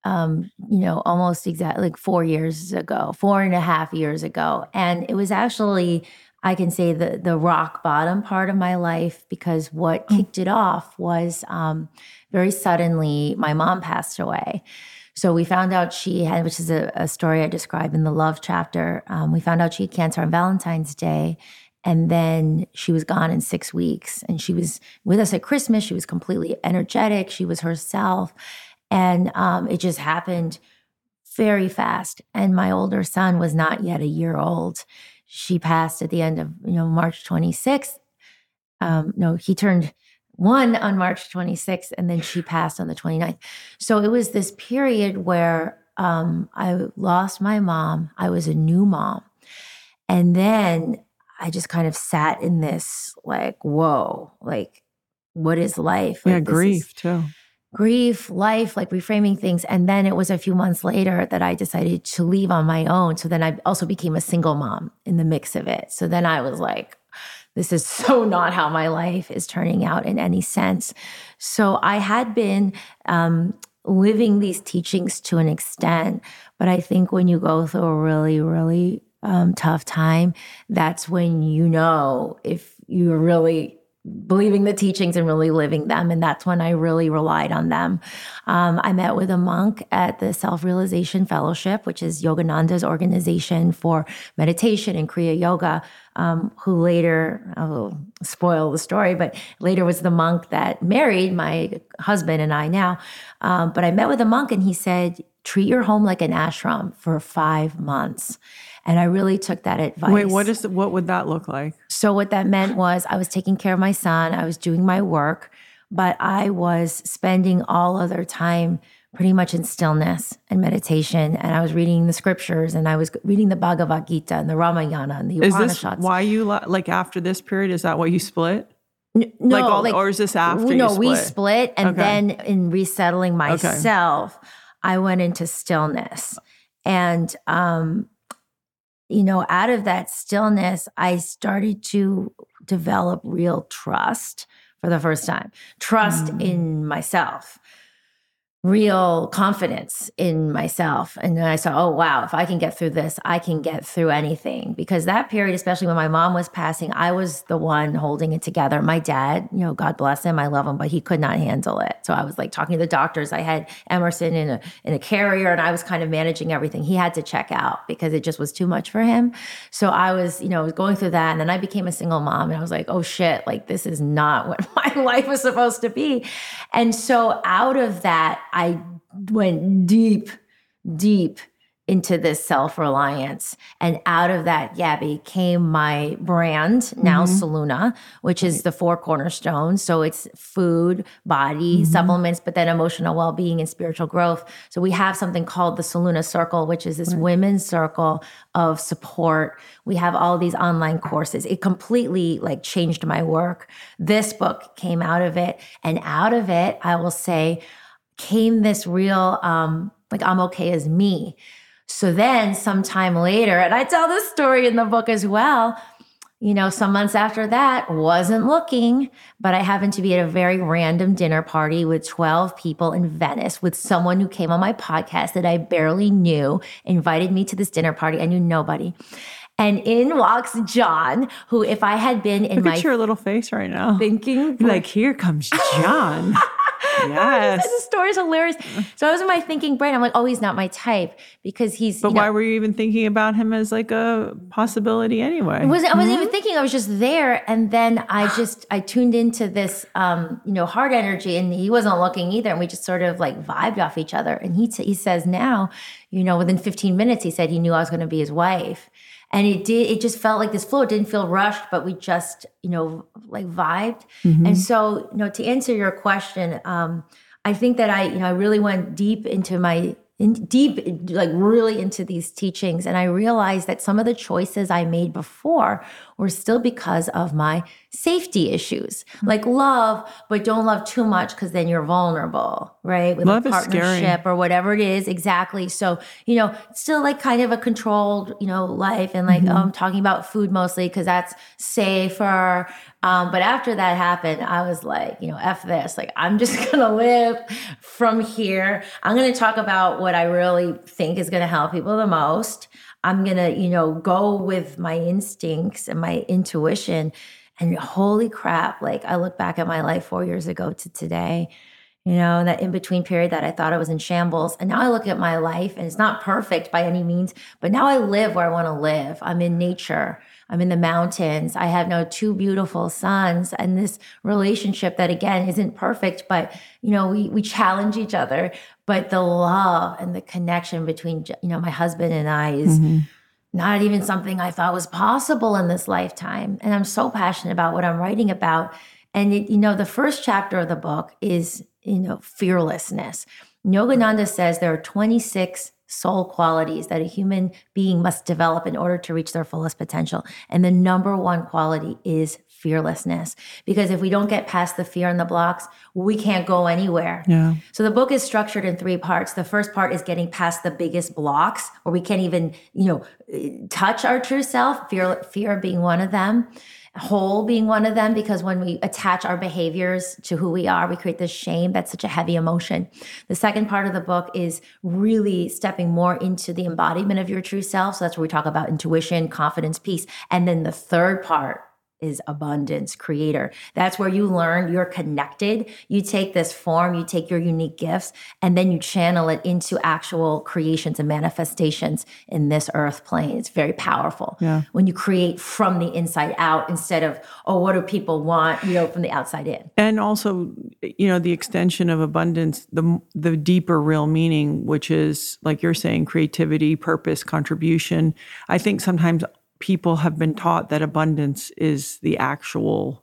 [SPEAKER 7] um, you know, almost exactly like four years ago, four and a half years ago, and it was actually, I can say the the rock bottom part of my life because what kicked it off was um, very suddenly my mom passed away. So we found out she had, which is a, a story I describe in the love chapter. Um, we found out she had cancer on Valentine's Day, And then she was gone in six weeks. And she was with us at Christmas. She was completely energetic. She was herself. And um, it just happened very fast. And my older son was not yet a year old. She passed at the end of, you know, March 26th. Um, no, he turned one on March 26th, and then she passed on the 29th. So it was this period where um, I lost my mom. I was a new mom. And then I just kind of sat in this like, whoa, like, what is life?
[SPEAKER 5] yeah,
[SPEAKER 7] Like, is-
[SPEAKER 5] grief too.
[SPEAKER 7] Grief, life, like reframing things. And then it was a few months later that I decided to leave on my own. So then I also became a single mom in the mix of it. So then I was like, this is so not how my life is turning out in any sense. So I had been um, living these teachings to an extent, but I think when you go through a really, really um, tough time, that's when you know if you're really believing the teachings and really living them. And that's when I really relied on them. Um, I met with a monk at the Self Realization Fellowship, which is Yogananda's organization for meditation and Kriya Yoga, um, who later, I will spoil the story, but later was the monk that married my husband and I now. Um, but I met with a monk and he said, treat your home like an ashram for five months. And I really took that advice.
[SPEAKER 5] Wait, what is what would that look like?
[SPEAKER 7] So what that meant was I was taking care of my son, I was doing my work, but I was spending all other time pretty much in stillness and meditation and I was reading the scriptures and I was reading the Bhagavad Gita and the Ramayana and the
[SPEAKER 5] Is this
[SPEAKER 7] Upanishads.
[SPEAKER 5] why you like after this period? Is that what you split?
[SPEAKER 7] No,
[SPEAKER 5] like all, or is this after?
[SPEAKER 7] no,
[SPEAKER 5] you
[SPEAKER 7] we
[SPEAKER 5] split?
[SPEAKER 7] split, and
[SPEAKER 5] Okay.
[SPEAKER 7] then in resettling myself, I went into stillness, and um, you know, out of that stillness, I started to develop real trust for the first time. Trust
[SPEAKER 5] Mm.
[SPEAKER 7] in myself. Real confidence in myself. And then I saw, oh, wow, if I can get through this, I can get through anything. Because that period, especially when my mom was passing, I was the one holding it together. My dad, you know, God bless him, I love him, but he could not handle it. So I was like talking to the doctors. I had Emerson in a in a carrier and I was kind of managing everything. He had to check out because it just was too much for him. So I was, you know, going through that. And then I became a single mom and I was like, oh shit, like this is not what my life was supposed to be. And so out of that, I went deep, deep into this self reliance. And out of that, Gabby, came my brand, now mm-hmm. Solluna, which is the four cornerstones. So it's food, body, mm-hmm. supplements, but then emotional well being and spiritual growth. So we have something called the Solluna Circle, which is this women's circle of support. We have all these online courses. It completely like changed my work. This book came out of it. And out of it, I will say, came this real um like I'm okay as me. So then sometime later, and I tell this story in the book as well, you know, some months after that, wasn't looking, but I happened to be at a very random dinner party with 12 people in Venice with someone who came on my podcast that I barely knew, invited me to this dinner party. I knew nobody. And in walks John, who, if I had been in
[SPEAKER 5] Look
[SPEAKER 7] my
[SPEAKER 5] at your little face right now.
[SPEAKER 7] thinking,
[SPEAKER 5] like, here comes John. yes.
[SPEAKER 7] the story's hilarious. So I was in my thinking brain. I'm like, oh, he's not my type because he's.
[SPEAKER 5] But
[SPEAKER 7] you know,
[SPEAKER 5] why were you even thinking about him as like a possibility anyway?
[SPEAKER 7] I wasn't, I wasn't even thinking. I was just there, and then I just I tuned into this, um, you know, hard energy, and he wasn't looking either, and we just sort of like vibed off each other. And he t- he says now, you know, within 15 minutes, he said he knew I was going to be his wife, and it did. It just felt like this flow. It didn't feel rushed, but we just, you know, like vibed. And so, you know, to answer your question, um, I think that I, you know, I really went deep into my in, deep, like really into these teachings. And I realized that some of the choices I made before were still because of my safety issues. Like love, but don't love too much because then you're vulnerable, right? With
[SPEAKER 5] Love
[SPEAKER 7] a
[SPEAKER 5] is scary.
[SPEAKER 7] partnership or whatever it is. Exactly. So, you know, still like kind of a controlled, you know, life and like, oh, I'm talking about food mostly because that's safer. Um, but after that happened, I was like, you know, F this. Like, I'm just going to live from here. I'm going to talk about what I really think is going to help people the most. I'm going to, you know, go with my instincts and my intuition. And holy crap, like, I look back at my life four years ago to today. You know, that in between period that I thought I was in shambles. And now I look at my life and it's not perfect by any means, but now I live where I want to live. I'm in nature. I'm in the mountains. I have now two beautiful sons and this relationship that again isn't perfect, but you know, we we challenge each other, but the love and the connection between you know my husband and I is mm-hmm. not even something I thought was possible in this lifetime. And I'm so passionate about what I'm writing about. And it, you know, the first chapter of the book is, you know, fearlessness. Yogananda says there are 26 soul qualities that a human being must develop in order to reach their fullest potential. And the number one quality is fearlessness. Because if we don't get past the fear and the blocks, we can't go anywhere.
[SPEAKER 5] Yeah.
[SPEAKER 7] So the book is structured in three parts. The first part is getting past the biggest blocks where we can't even, you know, touch our true self, fear fear being one of them whole being one of them because when we attach our behaviors to who we are we create this shame that's such a heavy emotion. The second part of the book is really stepping more into the embodiment of your true self. So that's where we talk about intuition confidence peace. And then the third part is abundance creator. That's where you learn you're connected. You take this form, you take your unique gifts, and then you channel it into actual creations and manifestations in this earth plane. It's very powerful.
[SPEAKER 5] Yeah.
[SPEAKER 7] When you create from the inside out instead of, oh, what do people want, you know, from the outside in.
[SPEAKER 5] and also you know the extension of abundance the the deeper real meaning which is like you're saying creativity purpose contribution i think sometimes people have been taught that abundance is the actual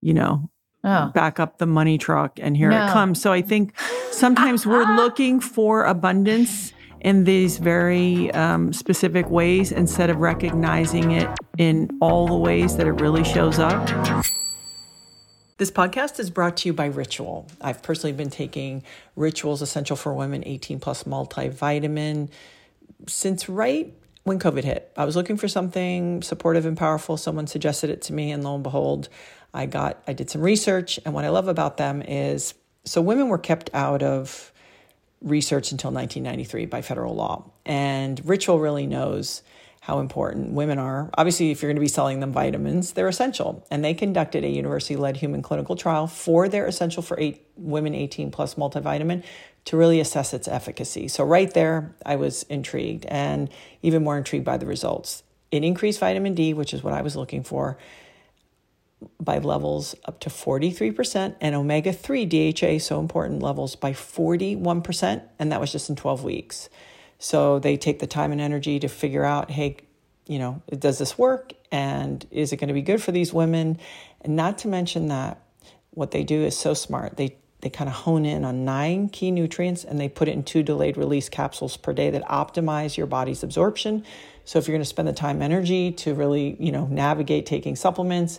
[SPEAKER 5] you know
[SPEAKER 7] Oh.
[SPEAKER 5] back up the money truck and here
[SPEAKER 7] No.
[SPEAKER 5] it comes so i think sometimes we're looking for abundance in these very um, specific ways instead of recognizing it in all the ways that it really shows up This podcast is brought to you by Ritual. I've personally been taking Ritual's Essential for Women 18 Plus multivitamin since right when COVID hit. I was looking for something supportive and powerful. Someone suggested it to me, and lo and behold, I got I did some research. And what I love about them is so women were kept out of research until 1993 by federal law. And Ritual really knows how important women are. Obviously, if you're going to be selling them vitamins, they're essential. And they conducted a university led human clinical trial for their essential for eight women 18 plus multivitamin to really assess its efficacy. So, right there, I was intrigued and even more intrigued by the results. It increased vitamin D, which is what I was looking for, by levels up to 43%, and omega 3 DHA, so important, levels by 41%. And that was just in 12 weeks. So they take the time and energy to figure out, hey, you know, does this work? And is it going to be good for these women? And not to mention that what they do is so smart. They they kind of hone in on nine key nutrients and they put it in two delayed release capsules per day that optimize your body's absorption. So if you're going to spend the time energy to really, you know, navigate taking supplements,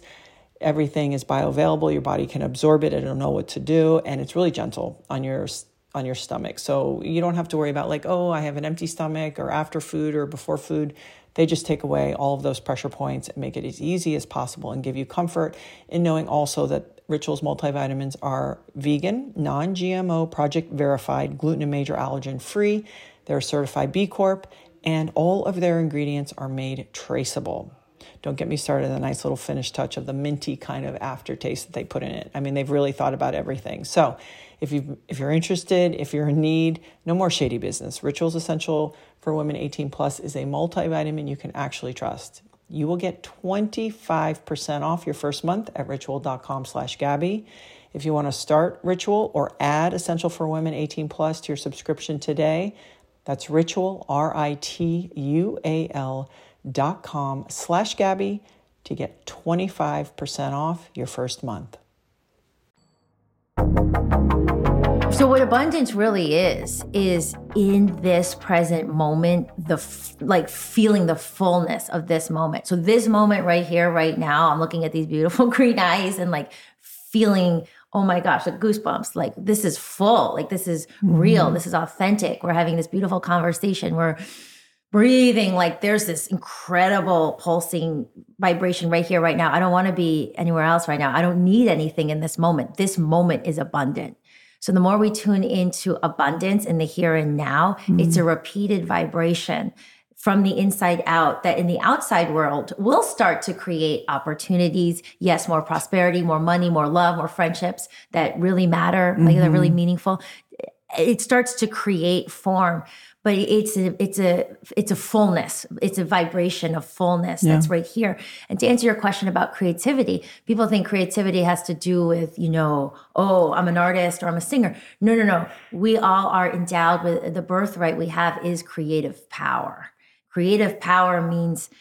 [SPEAKER 5] everything is bioavailable. Your body can absorb it. It'll know what to do, and it's really gentle on your on your stomach. So you don't have to worry about like, oh, I have an empty stomach or after food or before food. They just take away all of those pressure points and make it as easy as possible and give you comfort in knowing also that Rituals multivitamins are vegan, non GMO, project verified, gluten and major allergen free. They're certified B Corp, and all of their ingredients are made traceable. Don't get me started on the nice little finish touch of the minty kind of aftertaste that they put in it. I mean, they've really thought about everything. So, if you if you're interested, if you're in need, no more shady business. Rituals Essential for Women 18 Plus is a multivitamin you can actually trust. You will get 25% off your first month at ritual.com slash Gabby. If you want to start Ritual or add Essential for Women 18 Plus to your subscription today, that's ritual, R I T U A L dot com slash Gabby to get 25% off your first month.
[SPEAKER 7] So what abundance really is is in this present moment the f- like feeling the fullness of this moment. So this moment right here right now I'm looking at these beautiful green eyes and like feeling oh my gosh the goosebumps like this is full like this is real mm-hmm. this is authentic. We're having this beautiful conversation. We're breathing like there's this incredible pulsing vibration right here right now. I don't want to be anywhere else right now. I don't need anything in this moment. This moment is abundant so the more we tune into abundance in the here and now it's a mm-hmm. repeated vibration from the inside out that in the outside world will start to create opportunities. Yes more prosperity more money more love more friendships that really matter like that are really mm-hmm. meaningful. It starts to create form but it's a it's a it's a fullness. It's a vibration of fullness that's right here. And to answer your question about creativity people think creativity has to do with you know oh i'm an artist or i'm a singer. No no no. We all are endowed with the birthright we have is creative power. Creative power means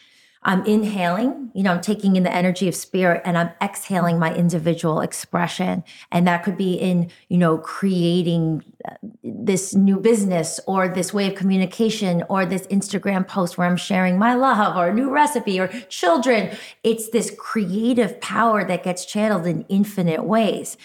[SPEAKER 7] I'm inhaling, you know, I'm taking in the energy of spirit and I'm exhaling my individual expression. And that could be in, you know, creating uh, this new business or this way of communication or this Instagram post where I'm sharing my love or a new recipe or children. It's this creative power that gets channeled in infinite ways.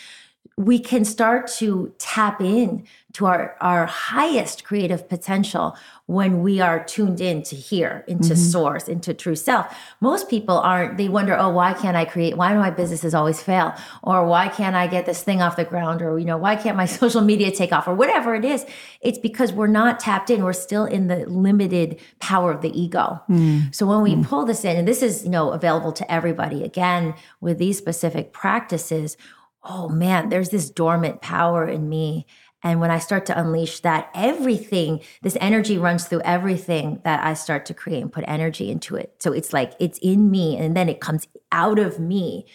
[SPEAKER 7] We can start to tap in to our, our highest creative potential when we are tuned in to hear into mm-hmm. source into true self. Most people aren't they wonder oh why can't i create why do my businesses always fail? Or why can't i get this thing off the ground? Or you know why can't my social media take off? Or whatever it is it's because we're not tapped in. We're still in the limited power of the ego. Mm. So when we mm. pull this in and this is you know available to everybody again with these specific practices oh man there's this dormant power in me and when I start to unleash that, everything, this energy runs through everything that I start to create and put energy into it. So it's like it's in me and then it comes out of me.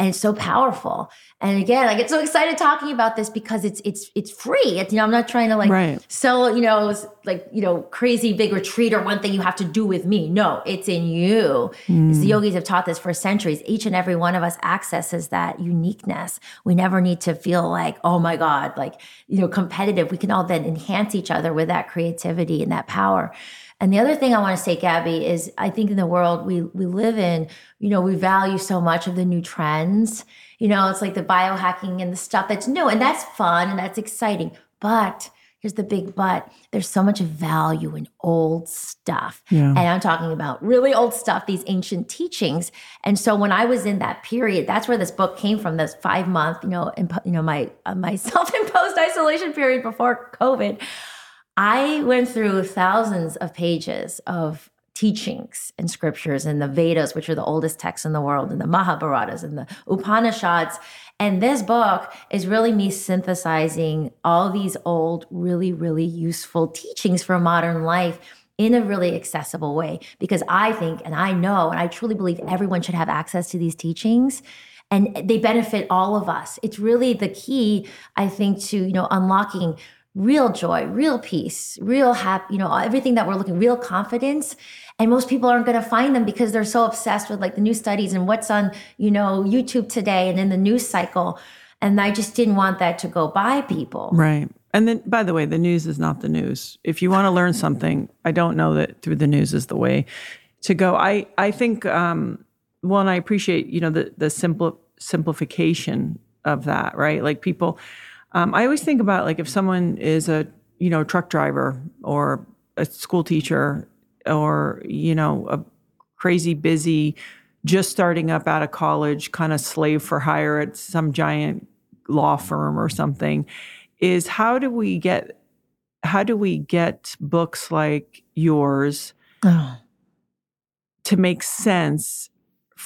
[SPEAKER 7] And it's so powerful. And again, I get so excited talking about this because it's it's it's free. It's, you know, I'm not trying to like
[SPEAKER 5] Right.
[SPEAKER 7] sell, you know, like, you know, crazy big retreat or one thing you have to do with me. No, it's in you. As The mm. yogis have taught this for centuries. Each and every one of us accesses that uniqueness. We never need to feel like, oh my God, like, you know, competitive. We can all then enhance each other with that creativity and that power. And the other thing I want to say, Gabby, is I think in the world we we live in, you know, we value so much of the new trends. You know, it's like the biohacking and the stuff that's new, and that's fun and that's exciting. But here's the big but: there's so much value in old stuff,
[SPEAKER 5] Yeah.
[SPEAKER 7] and I'm talking about really old stuff, these ancient teachings. And so when I was in that period, that's where this book came from. This five month, you know, imp- you know, my uh, my self imposed isolation period before COVID. I went through thousands of pages of teachings and scriptures and the Vedas, which are the oldest texts in the world, and the Mahabharatas and the Upanishads. And this book is really me synthesizing all these old, really, really useful teachings for modern life in a really accessible way. Because I think, and I know, and I truly believe everyone should have access to these teachings and they benefit all of us. It's really the key, I think, to you know unlocking real joy, real peace, real happy, you know, everything that we're looking, real confidence. And most people aren't going to find them because they're so obsessed with like the new studies and what's on, you know, YouTube today and in the news cycle. And I just didn't want that to go by people.
[SPEAKER 5] Right. And then, by the way, the news is not the news. If you want to learn something, I don't know that through the news is the way to go. I I think um, well, and I appreciate you know the the simple simplification of that, right? Like people, um, I always think about like if someone is a you know truck driver or a school teacher or you know a crazy busy just starting up out of college kind of slave for hire at some giant law firm or something is how do we get how do we get books like yours
[SPEAKER 7] Oh.
[SPEAKER 5] to make sense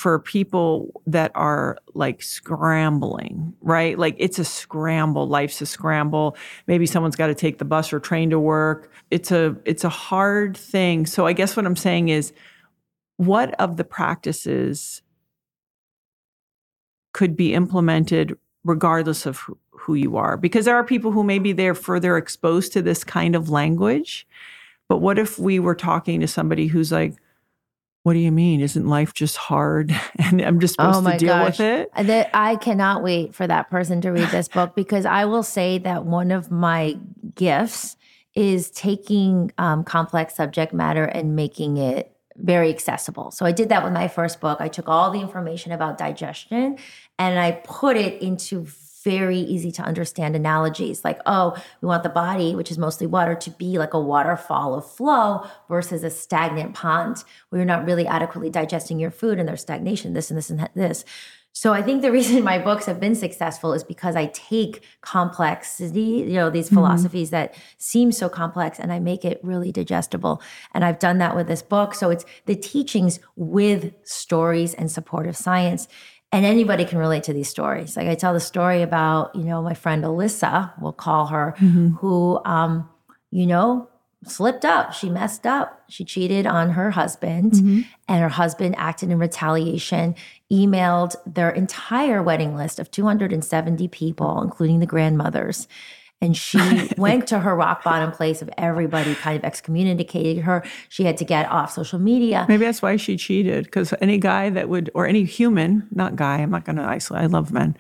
[SPEAKER 5] for people that are like scrambling, right? Like it's a scramble, life's a scramble. Maybe someone's got to take the bus or train to work. It's a it's a hard thing. So I guess what I'm saying is what of the practices could be implemented regardless of who, you are because there are people who maybe they're further exposed to this kind of language but what if we were talking to somebody who's like what do you mean isn't life just hard and i'm just supposed to deal with it
[SPEAKER 7] That I cannot wait for that person to read this book because I will say that one of my gifts is taking um, complex subject matter and making it very accessible. So I did that with my first book. I took all the information about digestion and I put it into very easy to understand analogies like, oh, we want the body, which is mostly water, to be like a waterfall of flow versus a stagnant pond where you're not really adequately digesting your food and there's stagnation, this and this and this. So I think the reason my books have been successful is because I take complexity, you know, these mm-hmm. philosophies that seem so complex and I make it really digestible. And I've done that with this book. So it's the teachings with stories and supportive science. And anybody can relate to these stories. Like I tell the story about, you know, my friend Alyssa, we'll call her, who um, you know, slipped up. She messed up. She cheated on her husband, and her husband acted in retaliation, emailed their entire wedding list of 270 people, including the grandmothers. And she went to her rock bottom place of everybody kind of excommunicated her. She had to get off social media.
[SPEAKER 5] Maybe that's why she cheated. Because any guy that would, or any human, not guy, I'm not going to isolate. I love men.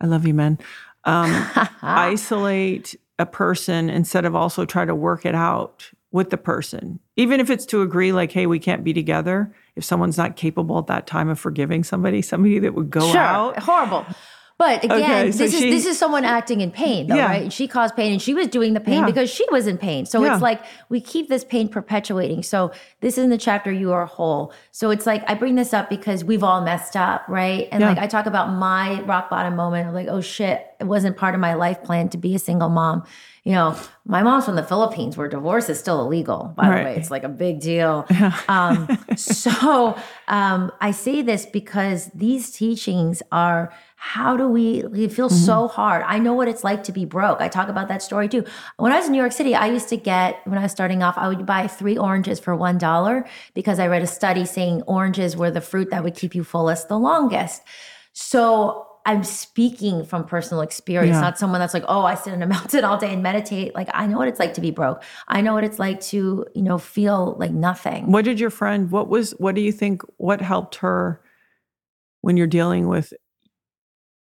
[SPEAKER 5] I love you, men. Um, isolate a person instead of also try to work it out with the person. Even if it's to agree, like, hey, we can't be together. If someone's not capable at that time of forgiving somebody, somebody that would go
[SPEAKER 7] sure,
[SPEAKER 5] out.
[SPEAKER 7] horrible. But again,
[SPEAKER 5] Okay, so
[SPEAKER 7] this is this is someone acting in pain, though,
[SPEAKER 5] Yeah.
[SPEAKER 7] right? She caused pain, and she was doing the pain
[SPEAKER 5] Yeah.
[SPEAKER 7] because she was in pain. So
[SPEAKER 5] Yeah.
[SPEAKER 7] it's like we keep this pain perpetuating. So this is in the chapter "You Are Whole." So it's like I bring this up because we've all messed up, right? And like I talk about my rock bottom moment of like, oh shit, it wasn't part of my life plan to be a single mom. You know, my mom's from the Philippines where divorce is still illegal. By
[SPEAKER 5] Right.
[SPEAKER 7] the way, it's like a big deal. Um, so um, I say this because these teachings are how do we it feels
[SPEAKER 5] Mm-hmm.
[SPEAKER 7] so hard. I know what it's like to be broke. I talk about that story too. When i was in new york city i used to get when i was starting off i would buy three oranges for one dollar because i read a study saying oranges were the fruit that would keep you fullest the longest. So i'm speaking from personal experience
[SPEAKER 5] Yeah.
[SPEAKER 7] not someone that's like oh i sit in a mountain all day and meditate. Like i know what it's like to be broke. I know what it's like to you know feel like nothing.
[SPEAKER 5] What did your friend, what was, what do you think, what helped her when you're dealing with,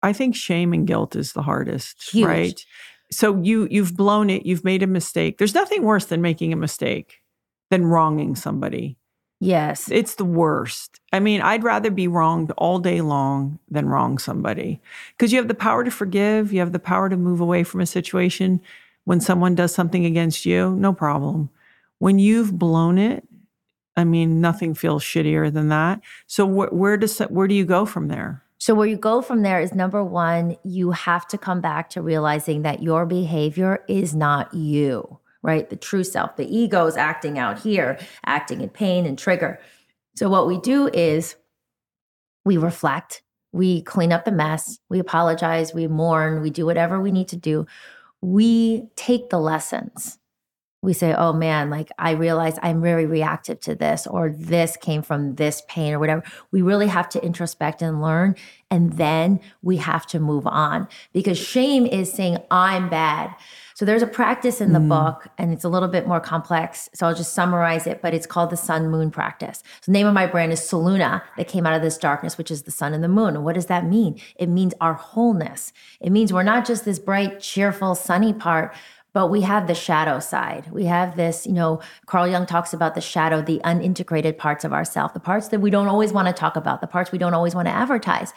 [SPEAKER 5] I think shame and guilt is the hardest,
[SPEAKER 7] Huge.
[SPEAKER 5] right? So you, you've blown it, you've made a mistake. There's nothing worse than making a mistake than wronging somebody.
[SPEAKER 7] yes
[SPEAKER 5] It's the worst. I mean, I'd rather be wronged all day long than wrong somebody because you have the power to forgive, you have the power to move away from a situation. When someone does something against you, no problem. When you've blown it, I mean, nothing feels shittier than that. So wh- where does where do you go from there?
[SPEAKER 7] So, where you go from there is number one, you have to come back to realizing that your behavior is not you, right? The true self, the ego is acting out here, acting in pain and trigger. So, what we do is we reflect, we clean up the mess, we apologize, we mourn, we do whatever we need to do. We take the lessons we say, oh man, like I realize I'm very reactive to this, or this came from this pain, or whatever. We really have to introspect and learn. And then we have to move on because shame is saying, I'm bad. So there's a practice in the mm. book, and it's a little bit more complex. So I'll just summarize it, but it's called the sun moon practice. So the name of my brand is Solluna, that came out of this darkness, which is the sun and the moon. And what does that mean? It means our wholeness. It means we're not just this bright, cheerful, sunny part, but we have the shadow side. We have this, you know, Carl Jung talks about the shadow, the unintegrated parts of ourself, the parts that we don't always want to talk about, the parts we don't always want to advertise.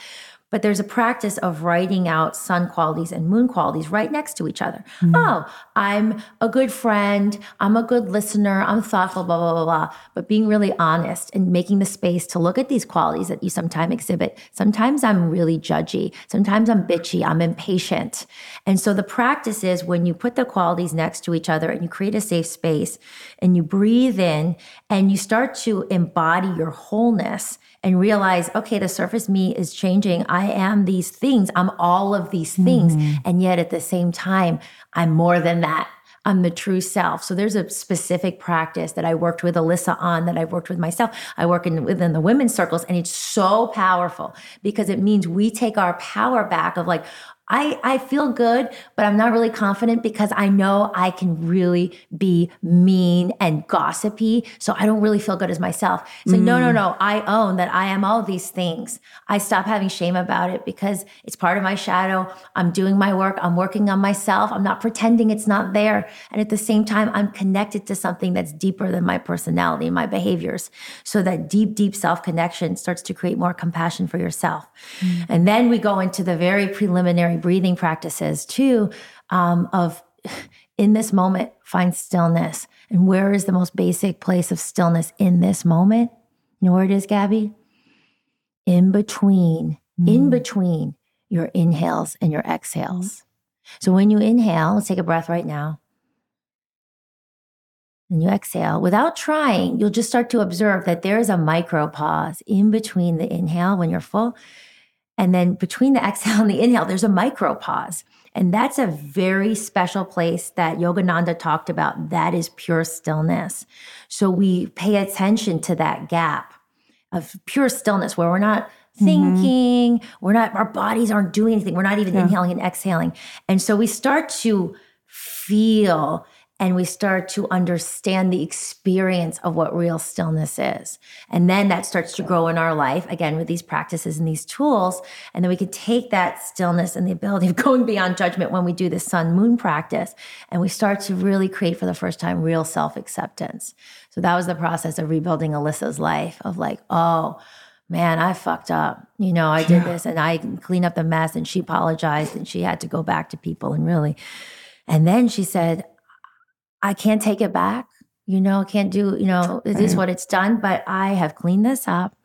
[SPEAKER 7] But there's a practice of writing out sun qualities and moon qualities right next to each other. Mm. Oh, I'm a good friend. I'm a good listener. I'm thoughtful, blah, blah, blah, blah. But being really honest and making the space to look at these qualities that you sometimes exhibit. Sometimes I'm really judgy. Sometimes I'm bitchy. I'm impatient. And so the practice is when you put the qualities next to each other and you create a safe space and you breathe in and you start to embody your wholeness and realize, okay, the surface me is changing. I am these things. I'm all of these things. Mm-hmm. And yet at the same time, I'm more than that. I'm the true self. So there's a specific practice that I worked with Alyssa on that I've worked with myself. I work in within the women's circles and it's so powerful because it means we take our power back of like, I, I feel good, but I'm not really confident because I know I can really be mean and gossipy. So I don't really feel good as myself. So no, no, mm. no. I own that I am all these things. I stop having shame about it because it's part of my shadow. I'm doing my work. I'm working on myself. I'm not pretending it's not there. And at the same time, I'm connected to something that's deeper than my personality and my behaviors. So that deep, deep self connection starts to create more compassion for yourself. Mm. And then we go into the very preliminary breathing practices too um, of in this moment, find stillness. And where is the most basic place of stillness in this moment? You know where it is, Gabby? In between in between your inhales and your exhales. So when you inhale, let's take a breath right now. And you exhale without trying, you'll just start to observe that there is a micro pause in between the inhale when you're full. And then between the exhale and the inhale, there's a micro pause. And that's a very special place that Yogananda talked about. That is pure stillness. So we pay attention to that gap of pure stillness where we're not mm-hmm. thinking, we're not, our bodies aren't doing anything. We're not even inhaling and exhaling. And so we start to feel and we start to understand the experience of what real stillness is. And then that starts to grow in our life again with these practices and these tools. And then we can take that stillness and the ability of going beyond judgment when we do the sun moon practice. And we start to really create for the first time real self acceptance. So that was the process of rebuilding Alyssa's life of like, oh, man, I fucked up. You know, I did this and I cleaned up the mess and she apologized and she had to go back to people and really. And then she said, I can't take it back. You know, I can't do, you know, it is what it's done, but I have cleaned this up.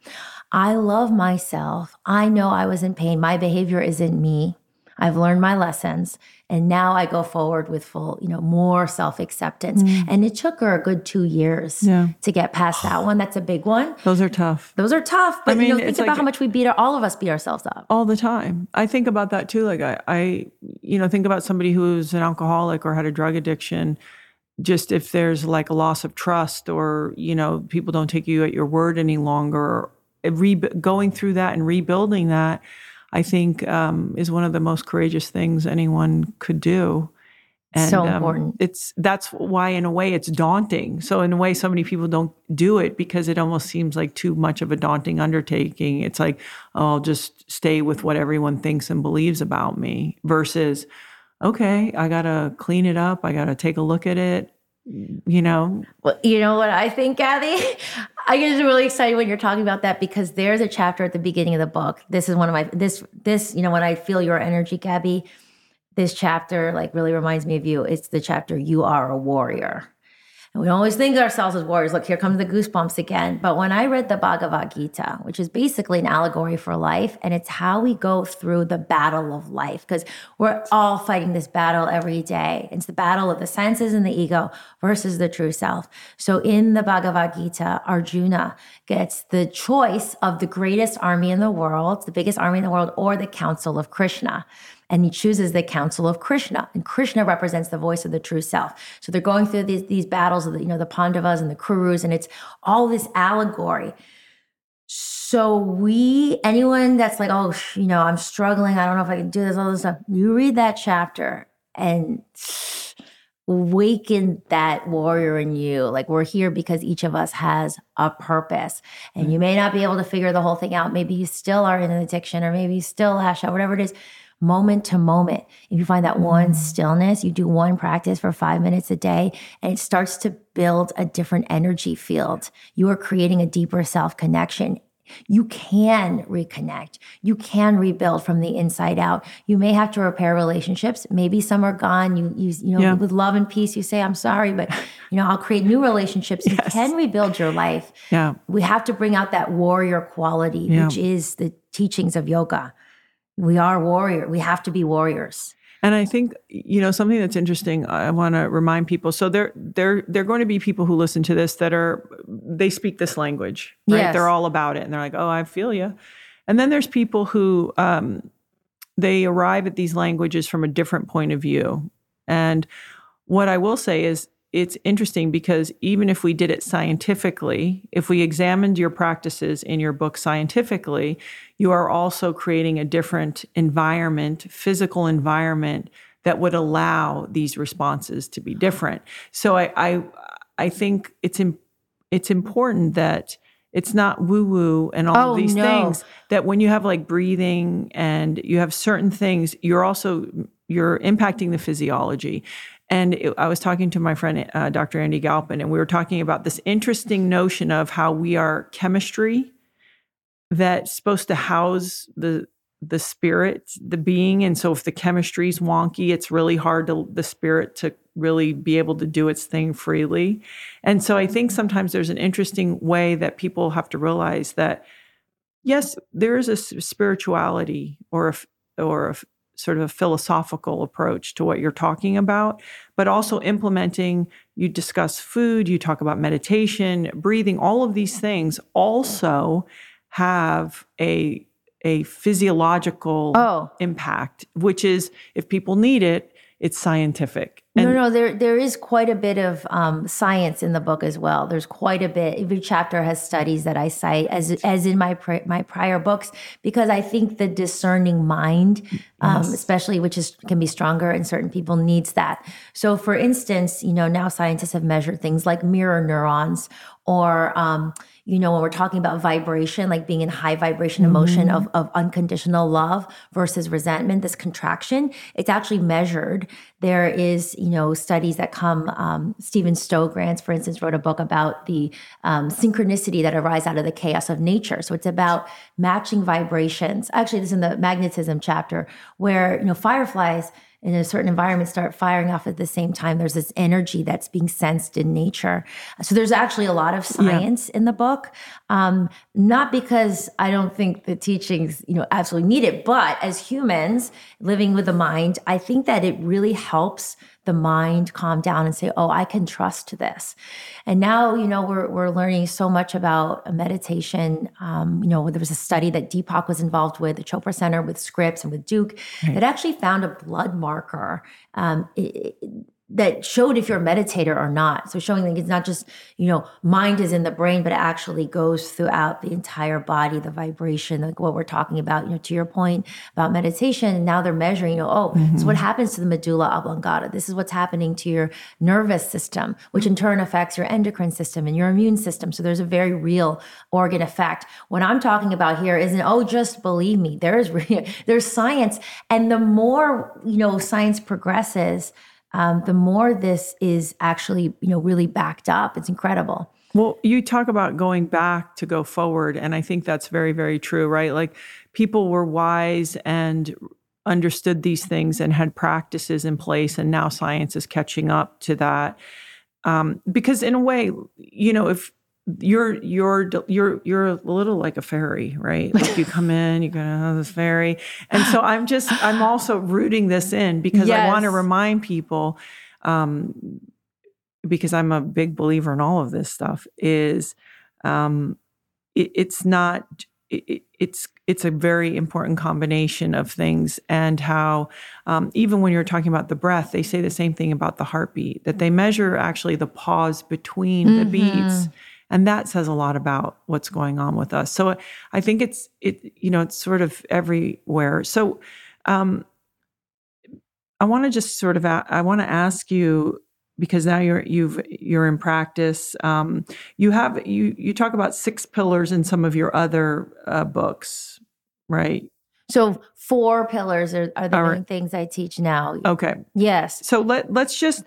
[SPEAKER 7] I love myself. I know I was in pain. My behavior isn't me. I've learned my lessons and now I go forward with full, you know, more self-acceptance. And it took her a good 2 years
[SPEAKER 5] Mm. Yeah.
[SPEAKER 7] to get past that one. That's a big one.
[SPEAKER 5] Those are tough.
[SPEAKER 7] Those are tough, but you
[SPEAKER 5] mean,
[SPEAKER 7] know, think
[SPEAKER 5] it's
[SPEAKER 7] about
[SPEAKER 5] like-
[SPEAKER 7] how much we beat our, all of us beat ourselves up.
[SPEAKER 5] all the time. I think about that too. Like I, I, you know, think about somebody who's an alcoholic or had a drug addiction. Just if there's like a loss of trust, or you know, people don't take you at your word any longer. Re- going through that and rebuilding that, I think, um, is one of the most courageous things anyone could do. And
[SPEAKER 7] So
[SPEAKER 5] um,
[SPEAKER 7] important.
[SPEAKER 5] it's that's why, in a way, it's daunting. So, in a way, so many people don't do it because it almost seems like too much of a daunting undertaking. It's like, oh, I'll just stay with what everyone thinks and believes about me versus, okay, I got to clean it up. I got to take a look at it. You know,
[SPEAKER 7] Well, you know what I think, Kathy? I get really excited when you're talking about that because there's a chapter at the beginning of the book. This is one of my this this you know when I feel your energy, Gabby. This chapter like really reminds me of you. It's the chapter "You Are a Warrior." And we always think of ourselves as warriors. Look, here comes the goosebumps again. But when I read the Bhagavad Gita, which is basically an allegory for life, and it's how we go through the battle of life, because we're all fighting this battle every day. It's the battle of the senses and the ego versus the true self. So in the Bhagavad Gita, Arjuna gets the choice of the greatest army in the world, the biggest army in the world, or the council of Krishna and he chooses the Council of Krishna. And Krishna represents the voice of the true self. So they're going through these, these battles of the, you know, the Pandavas and the Kurus, and it's all this allegory. So we, anyone that's like, oh, you know, I'm struggling, I don't know if I can do this, all this stuff, you read that chapter and awaken that warrior in you. Like we're here because each of us has a purpose. And you may not be able to figure the whole thing out. Maybe you still are in an addiction, or maybe you still lash out, whatever it is moment to moment. If you find that one mm-hmm. stillness, you do one practice for five minutes a day, and it starts to build a different energy field. You are creating a deeper self connection. You can reconnect. You can rebuild from the inside out. You may have to repair relationships. Maybe some are gone. You, you, you know,
[SPEAKER 5] Yeah.
[SPEAKER 7] with love and peace, you say, "I'm sorry," but you know, I'll create new relationships. You can rebuild your life
[SPEAKER 5] yeah.
[SPEAKER 7] we have to bring out that warrior quality,
[SPEAKER 5] Yeah.
[SPEAKER 7] which is the teachings of yoga. We are warrior. We have to be warriors.
[SPEAKER 5] And I think you know something that's interesting. I want to remind people. So there, there, there are going to be people who listen to this that are they speak this language, right?
[SPEAKER 7] Yes.
[SPEAKER 5] They're all about it, and they're like, "Oh, I feel you." And then there's people who um, they arrive at these languages from a different point of view. And what I will say is, it's interesting because even if we did it scientifically, if we examined your practices in your book scientifically, you are also creating a different environment, physical environment that would allow these responses to be different. So I I, I think it's im- it's important that it's not woo woo and all
[SPEAKER 7] Oh,
[SPEAKER 5] of these
[SPEAKER 7] no.
[SPEAKER 5] things that when you have like breathing and you have certain things you're also you're impacting the physiology and it- i was talking to my friend uh, dr andy galpin and we were talking about this interesting notion of how we are chemistry that's supposed to house the the spirit the being. And so if the chemistry's wonky it's really hard to the spirit to really be able to do its thing freely. And so i think sometimes there's an interesting way that people have to realize that yes, there is a spirituality or a, or a sort of a philosophical approach to what you're talking about, but also implementing. You discuss food, you talk about meditation, breathing. All of these things also have a a physiological
[SPEAKER 7] Oh.
[SPEAKER 5] impact, which is if people need it, it's scientific.
[SPEAKER 7] no, no, there there is quite a bit of um, science in the book as well. There's quite a bit. Every chapter has studies that I cite, as as in my pri- my prior books, because I think the discerning mind, um, especially which is can be stronger and certain people, needs that. So, for instance, you know now scientists have measured things like mirror neurons, or um, you know when we're talking about vibration, like being in high vibration emotion of of unconditional love versus resentment, this contraction, it's actually measured. There is, you know, studies that come. Um, Steven Strogatz, for instance, wrote a book about the um, synchronicity that arise out of the chaos of nature. So it's about matching vibrations. Actually, this is in the magnetism chapter, where you know fireflies in a certain environment start firing off at the same time. There's this energy that's being sensed in nature. So there's actually a lot of science in the book. Um, not because I don't think the teachings, you know, absolutely need it, but as humans living with the mind, I think that it really helps the mind calm down and say, "Oh, I can trust this." And now, you know, we're we're learning so much about meditation. Um, you know, there was a study that Deepak was involved with, the Chopra Center with Scripps and with Duke, that actually found a blood marker. Um, i- i- that showed if you're a meditator or not. So showing that it's not just, you know, mind is in the brain, but it actually goes throughout the entire body, the vibration, like what we're talking about, you know, to your point about meditation. And now they're measuring, you know, oh, so what mm-hmm. happens to the medulla oblongata? This is what's happening to your nervous system, which in turn affects your endocrine system and your immune system. So there's a very real organ effect. What I'm talking about here isn't, oh, just believe me. There's re- there's science. And the more, you know, science progresses, um, the more this is actually, you know, really backed up. It's incredible.
[SPEAKER 5] Well, you talk about going back to go forward, and I think that's very, very true, right? Like people were wise and understood these things and had practices in place, and now science is catching up to that. Um, because in a way, you know, if you're you're you're you're a little like a fairy, right? Like you come in, you go, oh, this fairy, and so I'm just I'm also rooting this in because I want to remind people. Um, because I'm a big believer in all of this stuff, is um, it, it's not. It, it- it's it's a very important combination of things, and how um, even when you're talking about the breath, they say the same thing about the heartbeat. That they measure actually the pause between the beats, and that says a lot about what's going on with us. So I think it's it you know it's sort of everywhere. So um, I want to just sort of a- I want to ask you because now you're you've you're in practice. Um, you have you you talk about six pillars in some of your other uh, books, right?
[SPEAKER 7] So four pillars are, are the
[SPEAKER 5] All
[SPEAKER 7] main things I teach now.
[SPEAKER 5] Okay,
[SPEAKER 7] Yes.
[SPEAKER 5] so let let's just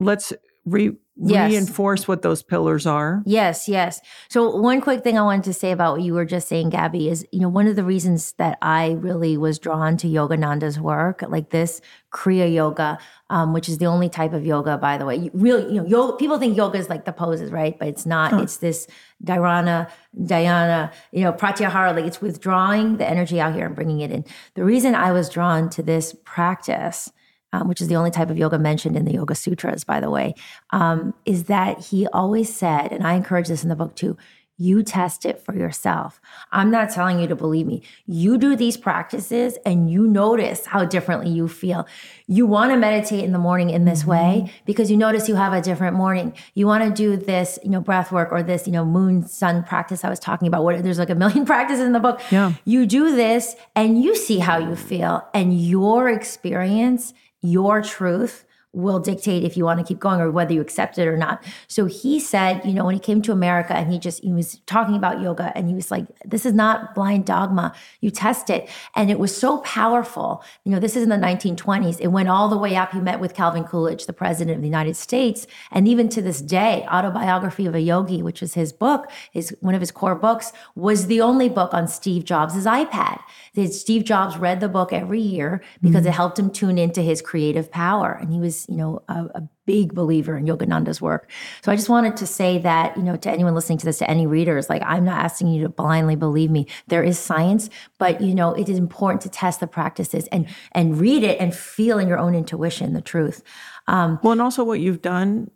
[SPEAKER 5] let's re-
[SPEAKER 7] Yes.
[SPEAKER 5] reinforce what those pillars are.
[SPEAKER 7] Yes, yes. So one quick thing I wanted to say about what you were just saying, Gabby, is you know one of the reasons that I really was drawn to Yogananda's work, like this Kriya Yoga, um, which is the only type of yoga, by the way. You really, you know, yoga, people think yoga is like the poses, right? But it's not. It's this Dharana, Dhyana, you know, Pratyahara. Like it's withdrawing the energy out here and bringing it in. The reason I was drawn to this practice um, which is the only type of yoga mentioned in the Yoga Sutras, by the way, um, is that he always said, and I encourage this in the book too. You test it for yourself. I'm not telling you to believe me. You do these practices and you notice how differently you feel. You want to meditate in the morning in this way because you notice you have a different morning. You want to do this, you know, breath work or this, you know, moon sun practice I was talking about. What there's like a million practices in the book.
[SPEAKER 5] Yeah.
[SPEAKER 7] You do this and you see how you feel and your experience your truth will dictate if you want to keep going or whether you accept it or not. So he said, you know, when he came to America and he just he was talking about yoga and he was like, this is not blind dogma. You test it. And it was so powerful. You know, this is in the 1920s. It went all the way up. He met with Calvin Coolidge, the president of the United States. And even to this day, Autobiography of a Yogi, which is his book, is one of his core books, was the only book on Steve Jobs' iPad. That Steve Jobs read the book every year because it helped him tune into his creative power. And he was, you know, a, a big believer in Yogananda's work. So I just wanted to say that, you know, to anyone listening to this, to any readers, like I'm not asking you to blindly believe me. There is science, but you know, it is important to test the practices and and read it and feel in your own intuition the truth. Um,
[SPEAKER 5] Well, and also what you've done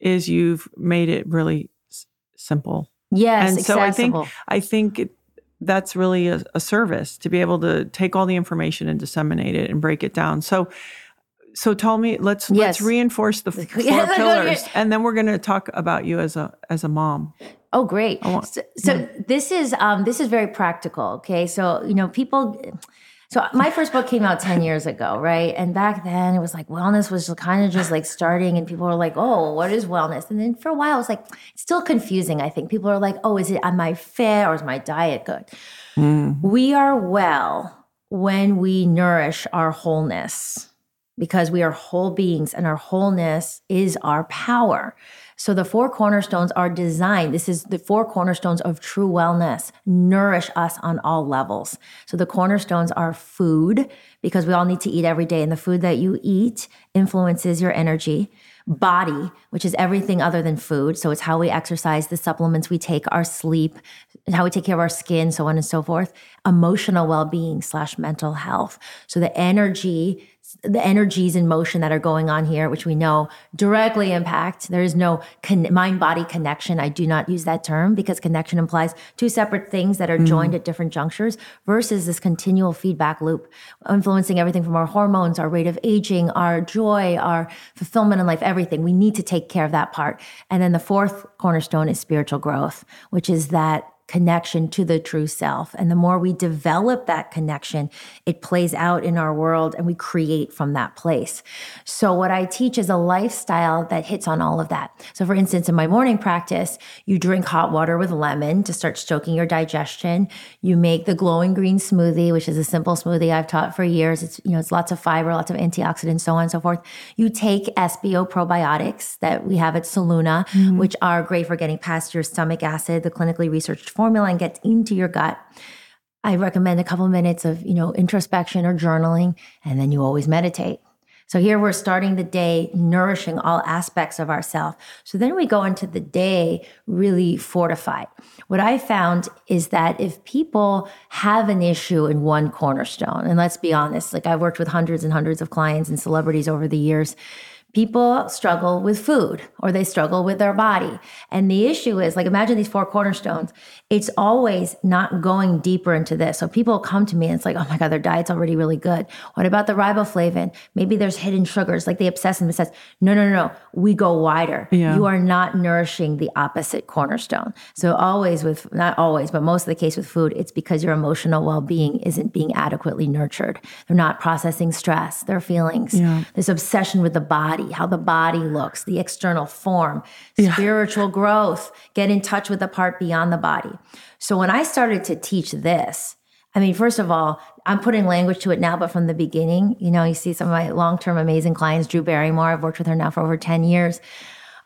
[SPEAKER 5] is you've made it really s- simple.
[SPEAKER 7] yes,
[SPEAKER 5] and so I think. I think it, that's really a, a service to be able to take all the information and disseminate it and break it down. So, so tell me, let's let's reinforce the four
[SPEAKER 7] Yeah,
[SPEAKER 5] pillars, and then we're going to talk about you as a as a mom.
[SPEAKER 7] Oh, great.
[SPEAKER 5] want-
[SPEAKER 7] so so this is um, this is very practical. Okay, so you know people. So my first book came out ten years ago, right? And back then it was like wellness was kind of just like starting, and people were like, "Oh, what is wellness?" And then for a while it was like it's still confusing. I think people are like, "Oh, is it am I fit or is my diet good?" Mm. We are well when we nourish our wholeness because we are whole beings and our wholeness is our power. So the four cornerstones are designed. This is the four cornerstones of true wellness. Nourish us on all levels. So the cornerstones are food because we all need to eat every day and the food that you eat influences your energy. Body, which is everything other than food. So it's how we exercise, the supplements we take, our sleep, how we take care of our skin, so on and so forth. Emotional well-being slash mental health. So the energy the energies in motion that are going on here, which we know directly impact. There is no con- mind body connection. I do not use that term because connection implies two separate things that are mm-hmm. joined at different junctures versus this continual feedback loop, influencing everything from our hormones, our rate of aging, our joy, our fulfillment in life, everything. We need to take care of that part. And then the fourth cornerstone is spiritual growth, which is that connection to the true self. And the more we develop that connection, it plays out in our world and we create from that place. So, what I teach is a lifestyle that hits on all of that. So, for instance, in my morning practice, you drink hot water with lemon to start stoking your digestion. You make the glowing green smoothie, which is a simple smoothie I've taught for years. It's, you know, it's lots of fiber, lots of antioxidants, so on and so forth. You take SBO probiotics that we have at Solluna, mm-hmm. which are great for getting past your stomach acid, the clinically researched formula, and gets into your gut. I recommend a couple minutes of, you know, introspection or journaling, and then you always meditate. So here we're starting the day nourishing all aspects of ourself. So then we go into the day really fortified. What I found is that if people have an issue in one cornerstone, and let's be honest, like I've worked with hundreds and hundreds of clients and celebrities over the years, people struggle with food or they struggle with their body. And the issue is like, imagine these four cornerstones. It's always not going deeper into this. So people come to me and it's like, oh my God, their diet's already really good. What about the riboflavin? Maybe there's hidden sugars, like they obsess and says, no, no, no, no. We go wider.
[SPEAKER 5] Yeah.
[SPEAKER 7] You are not nourishing the opposite cornerstone. So always with, not always, but most of the case with food, it's because your emotional well-being isn't being adequately nurtured. They're not processing stress, their feelings,
[SPEAKER 5] Yeah.
[SPEAKER 7] this obsession with the body, how the body looks, the external form, spiritual growth, get in touch with the part beyond the body. So when I started to teach this, I mean, first of all, I'm putting language to it now, but from the beginning, you know, you see some of my long term amazing clients, Drew Barrymore, I've worked with her now for over 10 years.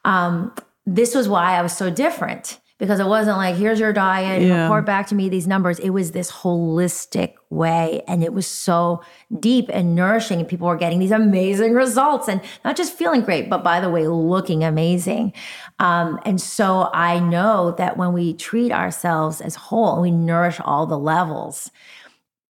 [SPEAKER 7] Um, this was why I was so different because it wasn't like, here's your diet,
[SPEAKER 5] Yeah.
[SPEAKER 7] report back to me these numbers. It was this holistic way. And it was so deep and nourishing. And people were getting these amazing results and not just feeling great, but by the way, looking amazing. Um, and so I know that when we treat ourselves as whole and we nourish all the levels,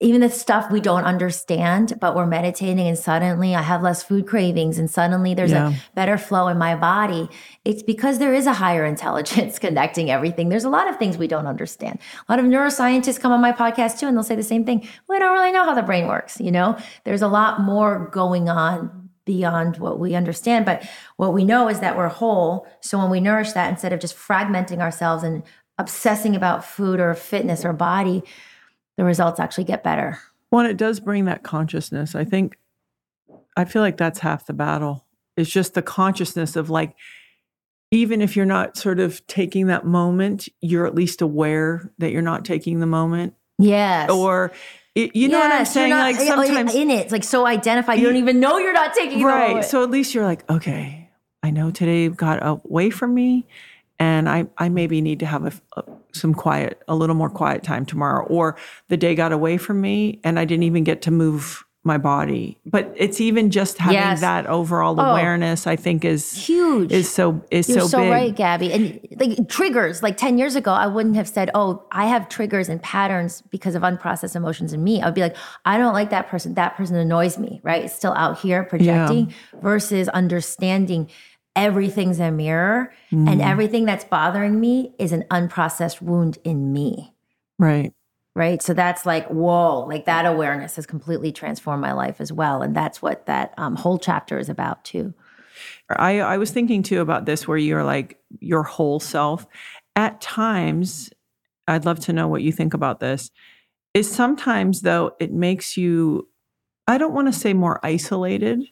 [SPEAKER 7] even the stuff we don't understand, but we're meditating and suddenly I have less food cravings and suddenly there's
[SPEAKER 5] Yeah.
[SPEAKER 7] a better flow in my body. It's because there is a higher intelligence connecting everything. There's a lot of things we don't understand. A lot of neuroscientists come on my podcast too and they'll say the same thing. We don't really know how the brain works, you know? There's a lot more going on beyond what we understand, but what we know is that we're whole. So when we nourish that instead of just fragmenting ourselves and obsessing about food or fitness or body, the results actually get better.
[SPEAKER 5] Well, it does bring that consciousness. I think, I feel like that's half the battle. It's just the consciousness of like, even if you're not sort of taking that moment, you're at least aware that you're not taking the moment.
[SPEAKER 7] Yes.
[SPEAKER 5] Or, it, you know what I'm saying?
[SPEAKER 7] not-
[SPEAKER 5] like
[SPEAKER 7] oh,
[SPEAKER 5] sometimes,
[SPEAKER 7] in it, like so identified. You don't even know you're not taking the
[SPEAKER 5] right. So at least you're like, okay, I know today got away from me, and I I maybe need to have a, a- some quiet, a little more quiet time tomorrow. Or the day got away from me, and I didn't even get to move my body. But it's even just having
[SPEAKER 7] Yes.
[SPEAKER 5] that overall
[SPEAKER 7] Oh.
[SPEAKER 5] awareness, I think is
[SPEAKER 7] Huge.
[SPEAKER 5] is so is
[SPEAKER 7] You're
[SPEAKER 5] so,
[SPEAKER 7] so,
[SPEAKER 5] big.
[SPEAKER 7] right, Gabby. And like triggers, like 10 years ago, I wouldn't have said, Oh, I have triggers and patterns because of unprocessed emotions in me. I would be like, I don't like that person. That person annoys me, right? It's still out here projecting versus understanding everything's a mirror
[SPEAKER 5] Mm.
[SPEAKER 7] and everything that's bothering me is an unprocessed wound in me.
[SPEAKER 5] Right.
[SPEAKER 7] Right. So that's like, whoa, like that awareness has completely transformed my life as well. And that's what that um, whole chapter is about, too.
[SPEAKER 5] I, I was thinking too about this where you're like your whole self. At times, I'd love to know what you think about this. Is sometimes though it makes you, I don't want to say more isolated,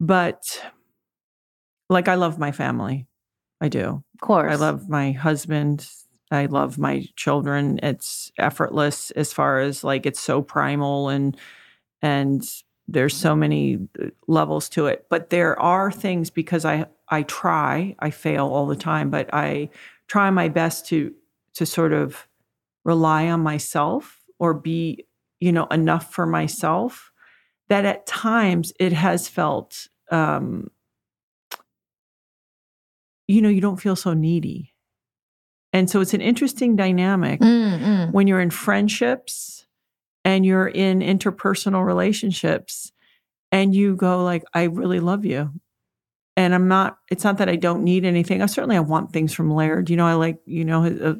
[SPEAKER 5] but like I love my family. I do.
[SPEAKER 7] Of course.
[SPEAKER 5] I love my husband. I love my children. It's effortless as far as like it's so primal and and there's so many uh, levels to it. But there are things because I I try, I fail all the time, but I try my best to to sort of rely on myself or be, you know, enough for myself that at times it has felt um you know, you don't feel so needy. And so it's an interesting dynamic
[SPEAKER 7] Mm, mm.
[SPEAKER 5] when you're in friendships and you're in interpersonal relationships and you go like I really love you. And I'm not it's not that I don't need anything. I certainly I want things from Laird. You know, I like, you know, uh,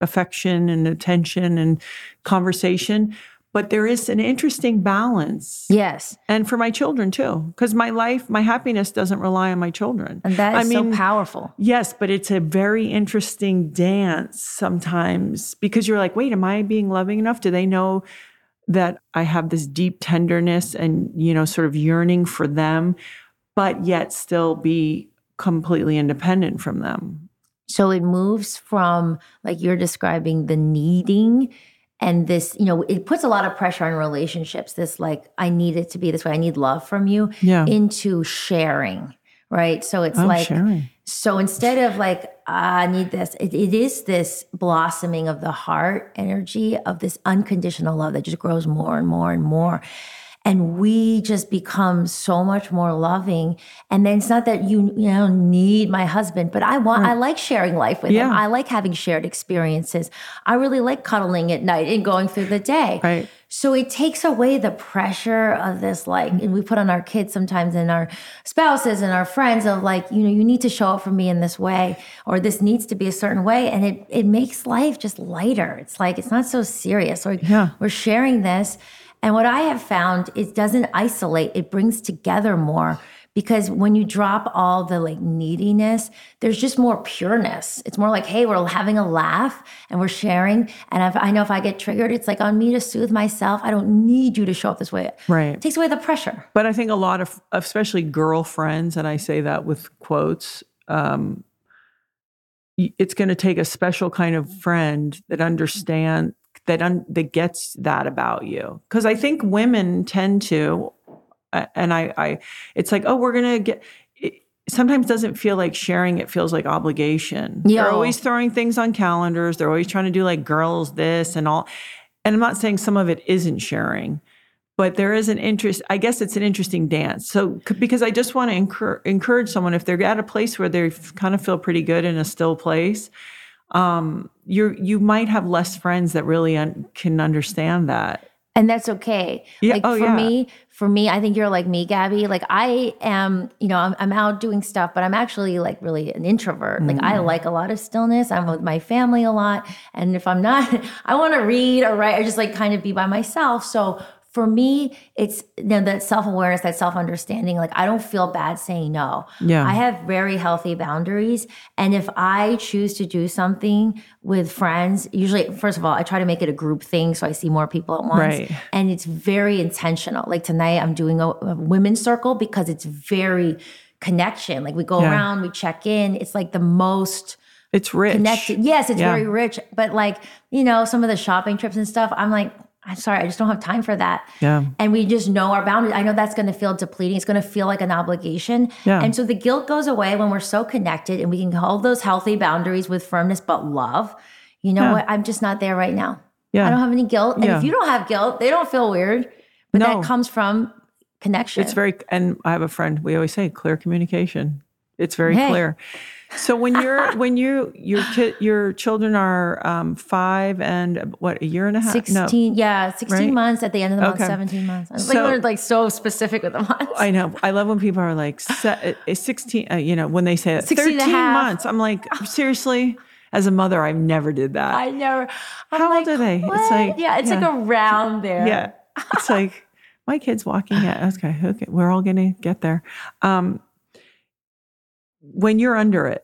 [SPEAKER 5] affection and attention and conversation, but there is an interesting balance.
[SPEAKER 7] Yes.
[SPEAKER 5] And for my children too, cuz my life, my happiness doesn't rely on my children.
[SPEAKER 7] And that is I
[SPEAKER 5] mean,
[SPEAKER 7] so powerful.
[SPEAKER 5] Yes, but it's a very interesting dance sometimes because you're like, wait, am I being loving enough? Do they know that I have this deep tenderness and, you know, sort of yearning for them, but yet still be completely independent from them?
[SPEAKER 7] So it moves from like you're describing the needing and this, you know, it puts a lot of pressure on relationships. This like, I need it to be this way. I need love from you
[SPEAKER 5] Yeah.
[SPEAKER 7] into sharing. Right. So it's
[SPEAKER 5] I'm
[SPEAKER 7] like,
[SPEAKER 5] sharing.
[SPEAKER 7] so instead of like, "Ah, I need this, it, it is this blossoming of the heart energy of this unconditional love that just grows more and more and more. And we just become so much more loving. And then it's not that you, you know, need my husband, but I want, I mm. like sharing life with him. I like having shared experiences. I really like cuddling at night and going through the day.
[SPEAKER 5] Right.
[SPEAKER 7] So it takes away the pressure of this, like, and we put on our kids sometimes and our spouses and our friends of like, you know, you need to show up for me in this way, or this needs to be a certain way. And it it makes life just lighter. It's like it's not so serious. Or
[SPEAKER 5] Yeah.
[SPEAKER 7] we're sharing this. And what I have found, it doesn't isolate, it brings together more. Because when you drop all the like neediness, there's just more pureness. It's more like, hey, we're having a laugh and we're sharing. And if, I know if I get triggered, it's like on me to soothe myself. I don't need you to show up this way.
[SPEAKER 5] Right.
[SPEAKER 7] It takes away the pressure.
[SPEAKER 5] But I think a lot of, especially girlfriends, and I say that with quotes, um, it's going to take a special kind of friend that understand that un, that gets that about you. Because I think women tend to, and I, I, it's like, oh, we're gonna get. Sometimes doesn't feel like sharing. It feels like obligation.
[SPEAKER 7] yeah.
[SPEAKER 5] They're always throwing things on calendars. They're always trying to do like girls this and all. And I'm not saying some of it isn't sharing but there is an interest i guess it's an interesting dance so because i just want to encourage, encourage someone if they're at a place where they kind of feel pretty good in a still place um, you you might have less friends that really un- can understand that
[SPEAKER 7] And that's okay.
[SPEAKER 5] Yeah,
[SPEAKER 7] Like
[SPEAKER 5] oh,
[SPEAKER 7] for
[SPEAKER 5] yeah.
[SPEAKER 7] me, for me, I think you're like me, Gabby. Like I am, you know, I'm, I'm out doing stuff, but I'm actually like really an introvert. Like
[SPEAKER 5] Mm.
[SPEAKER 7] I like a lot of stillness. I'm with my family a lot. And if I'm not, I want to read or write or just like kind of be by myself. So for me, it's you know, that self awareness, that self understanding. Like I don't feel bad saying no.
[SPEAKER 5] Yeah.
[SPEAKER 7] I have very healthy boundaries. And if I choose to do something with friends, usually, first of all, I try to make it a group thing so I see more people at once.
[SPEAKER 5] Right.
[SPEAKER 7] And it's very intentional. Like tonight, I'm doing a, a women's circle because it's very connection. Like we go
[SPEAKER 5] Yeah.
[SPEAKER 7] around, we check in. It's like the most
[SPEAKER 5] it's rich
[SPEAKER 7] connected. Yes, it's
[SPEAKER 5] Yeah.
[SPEAKER 7] very rich. But like, you know, some of the shopping trips and stuff, I'm like, I'm sorry, I just don't have time for that.
[SPEAKER 5] Yeah.
[SPEAKER 7] And we just know our boundaries. I know that's going to feel depleting. It's going to feel like an obligation.
[SPEAKER 5] Yeah.
[SPEAKER 7] And so the guilt goes away when we're so connected and we can hold those healthy boundaries with firmness but love. You know
[SPEAKER 5] Yeah.
[SPEAKER 7] what? I'm just not there right now.
[SPEAKER 5] Yeah.
[SPEAKER 7] I don't have any guilt. And
[SPEAKER 5] Yeah.
[SPEAKER 7] if you don't have guilt, they don't feel weird. But
[SPEAKER 5] No.
[SPEAKER 7] that comes from connection.
[SPEAKER 5] It's very, and I have a friend. We always say clear communication. It's very
[SPEAKER 7] Hey.
[SPEAKER 5] clear. So when you're when you your ki- your children are um, five and what a year and a half?
[SPEAKER 7] 16, yeah, 16
[SPEAKER 5] Right?
[SPEAKER 7] months at the end of the month,
[SPEAKER 5] Okay.
[SPEAKER 7] 17 months. I
[SPEAKER 5] so,
[SPEAKER 7] like we're like so specific with the months.
[SPEAKER 5] I know. I love when people are like uh, 16. Uh, you know when they say it,
[SPEAKER 7] 16 and
[SPEAKER 5] 13 months. I'm like seriously. As a mother, I never did that.
[SPEAKER 7] I never. I'm
[SPEAKER 5] How
[SPEAKER 7] like,
[SPEAKER 5] old are they? It's like-
[SPEAKER 7] yeah, it's like around there.
[SPEAKER 5] Yeah. It's like my kid's walking at okay, okay, we're all gonna get there. Um when you're under it,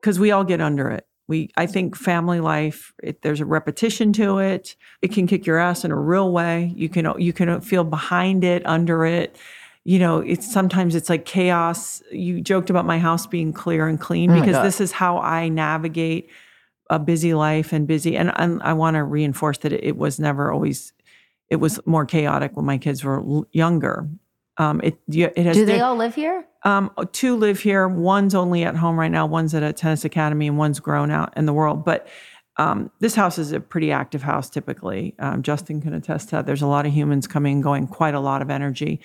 [SPEAKER 5] because we all get under it. We I think family life, it, there's a repetition to it. It can kick your ass in a real way. You can you can feel behind it, under it. You know, it's sometimes it's like chaos. You joked about my house being clear and clean
[SPEAKER 7] Oh
[SPEAKER 5] because this is how I navigate a busy life and busy and, and I want to reinforce that it, it was never always it was more chaotic when my kids were l- younger. Um, it it has
[SPEAKER 7] Do they all live here?
[SPEAKER 5] um, two live here. One's only at home right now. One's at a tennis academy, and one's grown out in the world. But um, this house is a pretty active house. Typically, um, Justin can attest to that. There's a lot of humans coming and going, quite a lot of energy.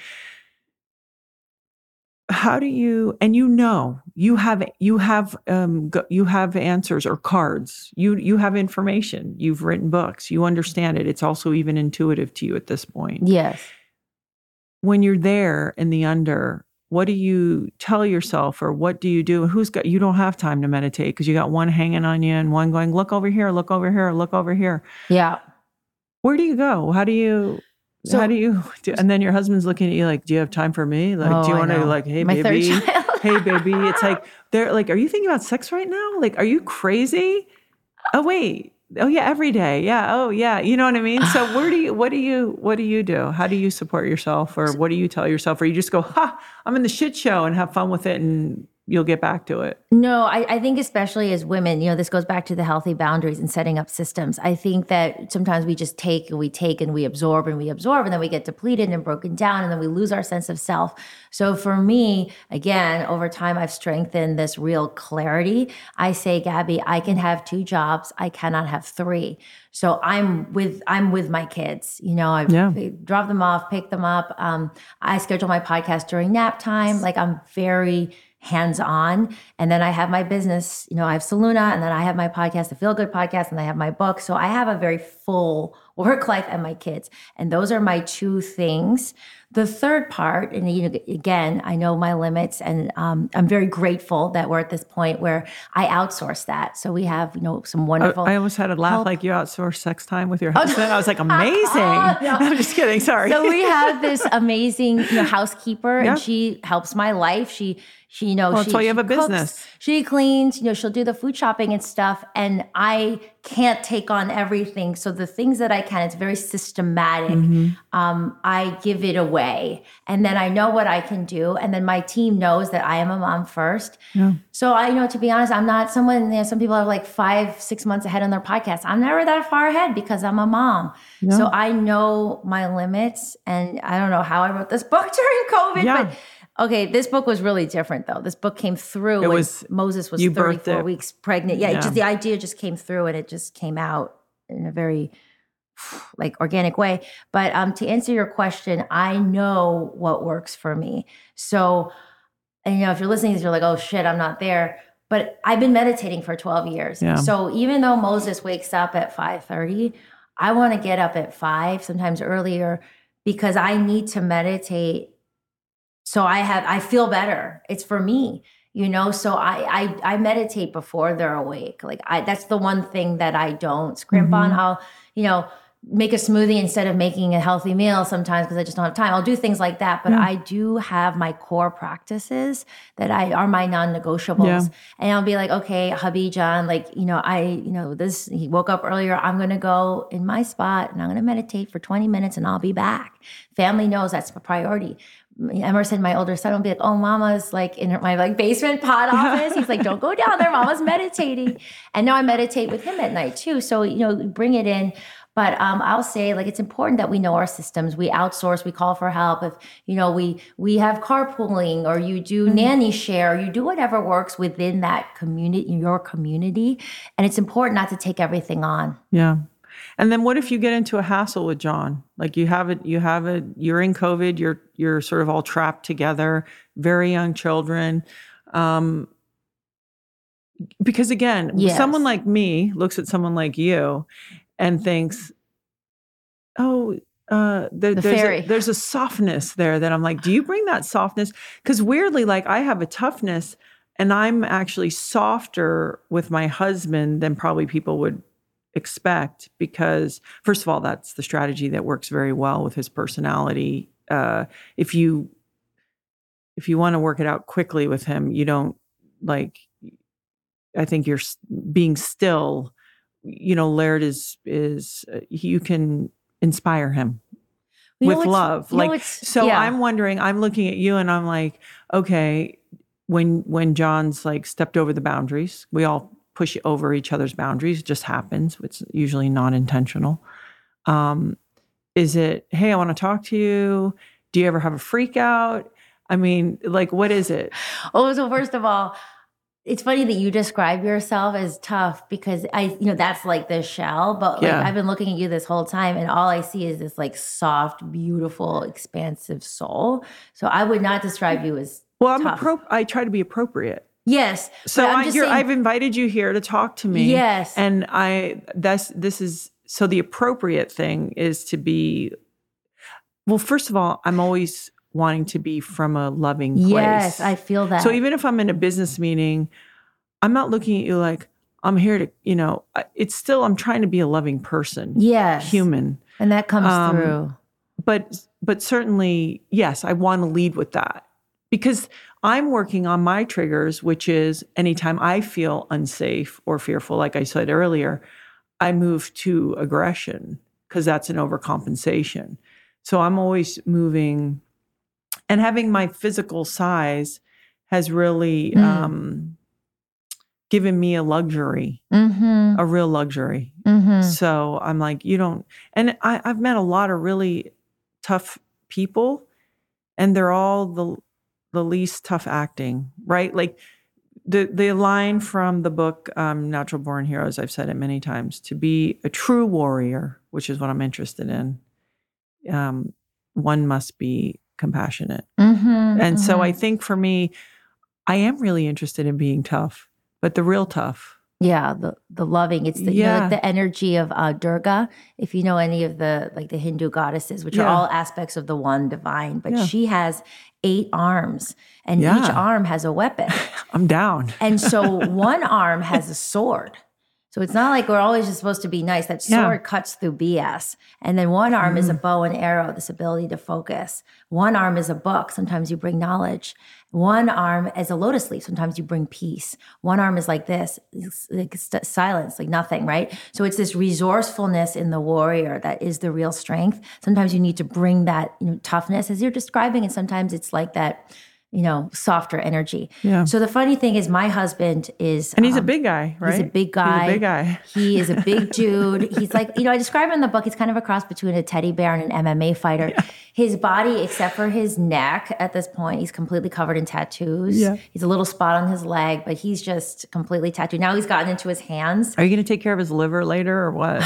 [SPEAKER 5] How do you? And you know, you have you have um, go- you have answers or cards. You you have information. You've written books. You understand it. It's also even intuitive to you at this point
[SPEAKER 7] Yes.
[SPEAKER 5] When you're there in the under, what do you tell yourself or what do you do? Who's got you don't have time to meditate because you got one hanging on you and one going, look over here, look over here, look over here.
[SPEAKER 7] Yeah.
[SPEAKER 5] Where do you go? How do you
[SPEAKER 7] So-
[SPEAKER 5] how do you do, and then your husband's looking at you like, Do you have time for me? Like,
[SPEAKER 7] Oh,
[SPEAKER 5] do you want to like, hey
[SPEAKER 7] My
[SPEAKER 5] baby? hey baby. It's like they're like, Are you thinking about sex right now? Like, are you crazy? Oh wait. Oh yeah, every day. Yeah. Oh yeah. You know what I mean? So where do you what do you what do you do? How do you support yourself or what do you tell yourself? Or you just go, ha, I'm in the shit show and have fun with it and you'll get back to it.
[SPEAKER 7] No, I, I think especially as women, you know, this goes back to the healthy boundaries and setting up systems. I think that sometimes we just take and we take and we absorb and we absorb and then we get depleted and broken down and then we lose our sense of self. So for me, again, over time, I've strengthened this real clarity. I say, Gabby, I can have two jobs. I cannot have three. So I'm with I'm with my kids. You know, I
[SPEAKER 5] Yeah.
[SPEAKER 7] drop them off, pick them up. Um, I schedule my podcast during nap time. Like I'm very hands on. And then I have my business, you know, I have Solluna and then I have my podcast, the Feel Good podcast, and I have my book. So I have a very full work life and my kids. And those are my two things. The third part, and you know, again, I know my limits, and um, I'm very grateful that we're at this point where I outsource that. So we have, you know, some wonderful.
[SPEAKER 5] I almost had a laugh
[SPEAKER 7] help.
[SPEAKER 5] like you outsource sex time with your husband. I was like, amazing. I'm just kidding. Sorry.
[SPEAKER 7] so we have this amazing you know, housekeeper and she helps my life she she you know
[SPEAKER 5] Well,
[SPEAKER 7] she,
[SPEAKER 5] that's why you have a
[SPEAKER 7] cooks,
[SPEAKER 5] business.
[SPEAKER 7] she cleans you know she'll do the food shopping and stuff and i can't take on everything so the things that i can it's very systematic
[SPEAKER 5] Mm-hmm.
[SPEAKER 7] um, i give it away and then i know what i can do and then my team knows that i am a mom first
[SPEAKER 5] Yeah.
[SPEAKER 7] so I you know to be honest, I'm not someone, you know, some people are like five, six months ahead on their podcast. I'm never that far ahead because I'm a mom. So I know my limits and I don't know how I wrote this book during COVID,
[SPEAKER 5] Yeah.
[SPEAKER 7] but okay, this book was really different though. This book came through
[SPEAKER 5] It was-
[SPEAKER 7] Moses was 34 weeks pregnant. Yeah,
[SPEAKER 5] Yeah.
[SPEAKER 7] just the idea just came through and it just came out in a very like organic way. But um, to answer your question, I know what works for me. So, and you know, if you're listening, you're like, oh shit, I'm not there. But I've been meditating for 12 years.
[SPEAKER 5] Yeah.
[SPEAKER 7] So even though Moses wakes up at 5:30, I want to get up at five, sometimes earlier, because I need to meditate. So I have I feel better. It's for me you know? So I, I i meditate before they're awake. Like i that's the one thing that i don't scrimp on. Mm-hmm. I'll you know make a smoothie instead of making a healthy meal sometimes because i just don't have time. I'll do things like that but mm. i do have my core practices that i are my non-negotiables.
[SPEAKER 5] Yeah.
[SPEAKER 7] and i'll be like okay hubby john like you know i you know this he woke up earlier. I'm gonna go in my spot and i'm gonna meditate for 20 minutes and i'll be back. Family knows that's a priority Emerson, said my older son, will be like, "Oh, Mama's like in her, my like basement pod office." He's like, "Don't go down there, Mama's meditating." And now I meditate with him at night too. So you know, bring it in. But um, I'll say like it's important that we know our systems. We outsource. We call for help. If you know, we we have carpooling, or you do nanny share, or you do whatever works within that community, your community. And it's important not to take everything on.
[SPEAKER 5] Yeah. And then what if you get into a hassle with John? Like you have it, you have it, you're in COVID, you're you're sort of all trapped together, very young children. Um because again,
[SPEAKER 7] Yes.
[SPEAKER 5] someone like me looks at someone like you and thinks, oh, uh, there,
[SPEAKER 7] The
[SPEAKER 5] there's. A, there's a softness there that I'm like, do you bring that softness? Because weirdly, like I have a toughness and I'm actually softer with my husband than probably people would expect because first of all that's the strategy that works very well with his personality uh if you if you want to work it out quickly with him you don't like i think you're being still you know laird is is uh, you can inspire him
[SPEAKER 7] You
[SPEAKER 5] with love
[SPEAKER 7] know
[SPEAKER 5] like so
[SPEAKER 7] yeah.
[SPEAKER 5] i'm wondering i'm looking at you and i'm like okay when when john's like stepped over the boundaries we all push over each other's boundaries it just happens it's usually not intentional um is it hey i want to talk to you do you ever have a freak out i mean like what is it
[SPEAKER 7] Oh, so first of all, it's funny that you describe yourself as tough because I, you know, that's like the shell. But like
[SPEAKER 5] Yeah.
[SPEAKER 7] I've been looking at you this whole time, and all I see is this like soft, beautiful, expansive soul. So I would not describe you as
[SPEAKER 5] well i'm
[SPEAKER 7] Tough.
[SPEAKER 5] appro- i try to be appropriate
[SPEAKER 7] yes.
[SPEAKER 5] so
[SPEAKER 7] I'm
[SPEAKER 5] I,
[SPEAKER 7] saying-
[SPEAKER 5] i've invited you here to talk to me
[SPEAKER 7] Yes.
[SPEAKER 5] and i that's this is so the appropriate thing is to be well first of all i'm always wanting to be from a loving place
[SPEAKER 7] yes, I feel that.
[SPEAKER 5] so even if i'm in a business meeting i'm not looking at you like i'm here to you know it's still i'm trying to be a loving person
[SPEAKER 7] yes,
[SPEAKER 5] human
[SPEAKER 7] and that comes
[SPEAKER 5] Um,
[SPEAKER 7] through.
[SPEAKER 5] but but certainly yes i want to lead with that because i'm working on my triggers which is anytime i feel unsafe or fearful like i said earlier i move to aggression because that's an overcompensation so i'm always moving and having my physical size has really
[SPEAKER 7] Mm.
[SPEAKER 5] um, given me a luxury
[SPEAKER 7] Mm-hmm.
[SPEAKER 5] a real luxury
[SPEAKER 7] Mm-hmm.
[SPEAKER 5] so I'm like, you don't, and I, I've met a lot of really tough people, and they're all the the least tough acting, right? Like the the line from the book um, Natural Born Heroes. I've said it many times. To be a true warrior, which is what I'm interested in, um, one must be compassionate.
[SPEAKER 7] Mm-hmm.
[SPEAKER 5] And so I think for me, I am really interested in being tough, but the real tough.
[SPEAKER 7] Yeah, the the loving. It's the you know, like the energy of uh, Durga. If you know any of the like the Hindu goddesses, which are all aspects of the one divine, but
[SPEAKER 5] Yeah.
[SPEAKER 7] she has eight arms, and each arm has a weapon.
[SPEAKER 5] I'm down.
[SPEAKER 7] and so one arm has a sword. So it's not like we're always just supposed to be nice. That
[SPEAKER 5] Yeah.
[SPEAKER 7] sword cuts through BS. And then one arm is a bow and arrow, this ability to focus. One arm is a book. Sometimes you bring knowledge. One arm is a lotus leaf. Sometimes you bring peace. One arm is like this, like st- silence, like nothing, right? So it's this resourcefulness in the warrior that is the real strength. Sometimes you need to bring that, you know, toughness as you're describing, and sometimes it's like that, you know, softer energy.
[SPEAKER 5] Yeah.
[SPEAKER 7] So the funny thing is, my husband is,
[SPEAKER 5] And he's a
[SPEAKER 7] um,
[SPEAKER 5] big guy, right?
[SPEAKER 7] He's a big guy.
[SPEAKER 5] He's a big guy.
[SPEAKER 7] He is a big dude. He's like, you know, I describe him in the book. He's kind of a cross between a teddy bear and an MMA fighter. His body, except for his neck at this point, he's completely covered in tattoos.
[SPEAKER 5] Yeah.
[SPEAKER 7] He's a little spot on his leg, but he's just completely tattooed. Now he's gotten into his hands.
[SPEAKER 5] Are you going to take care of his liver later or what?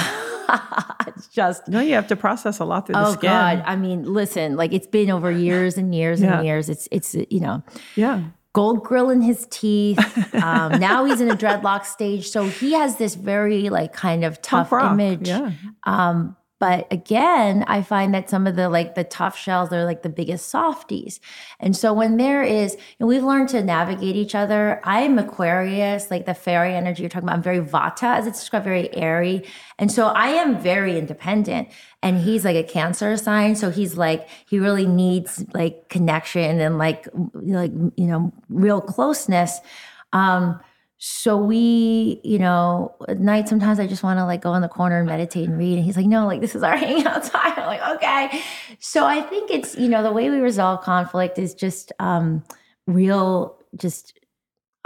[SPEAKER 7] It's just
[SPEAKER 5] no, you have to process a lot through the
[SPEAKER 7] Oh
[SPEAKER 5] skin.
[SPEAKER 7] God! I mean, listen, like it's been over years and years
[SPEAKER 5] Yeah.
[SPEAKER 7] and years. It's it's you know,
[SPEAKER 5] Yeah.
[SPEAKER 7] gold grill in his teeth. Um, now he's in a dreadlock stage, so he has this very like kind of tough image.
[SPEAKER 5] Yeah.
[SPEAKER 7] Um, but again, I find that some of the like the tough shells are like the biggest softies. And so when there is, and we've learned to navigate each other. I'm Aquarius, like the fairy energy you're talking about. I'm very Vata, as it's described, very airy. And so I am very independent. And he's like a cancer sign. So he's like, he really needs like connection and like, like, you know, real closeness. Um, so we, you know, at night sometimes I just want to like go in the corner and meditate and read. And he's like, no, like this is our hangout time. I'm like, okay. So I think it's, you know, the way we resolve conflict is just um real, just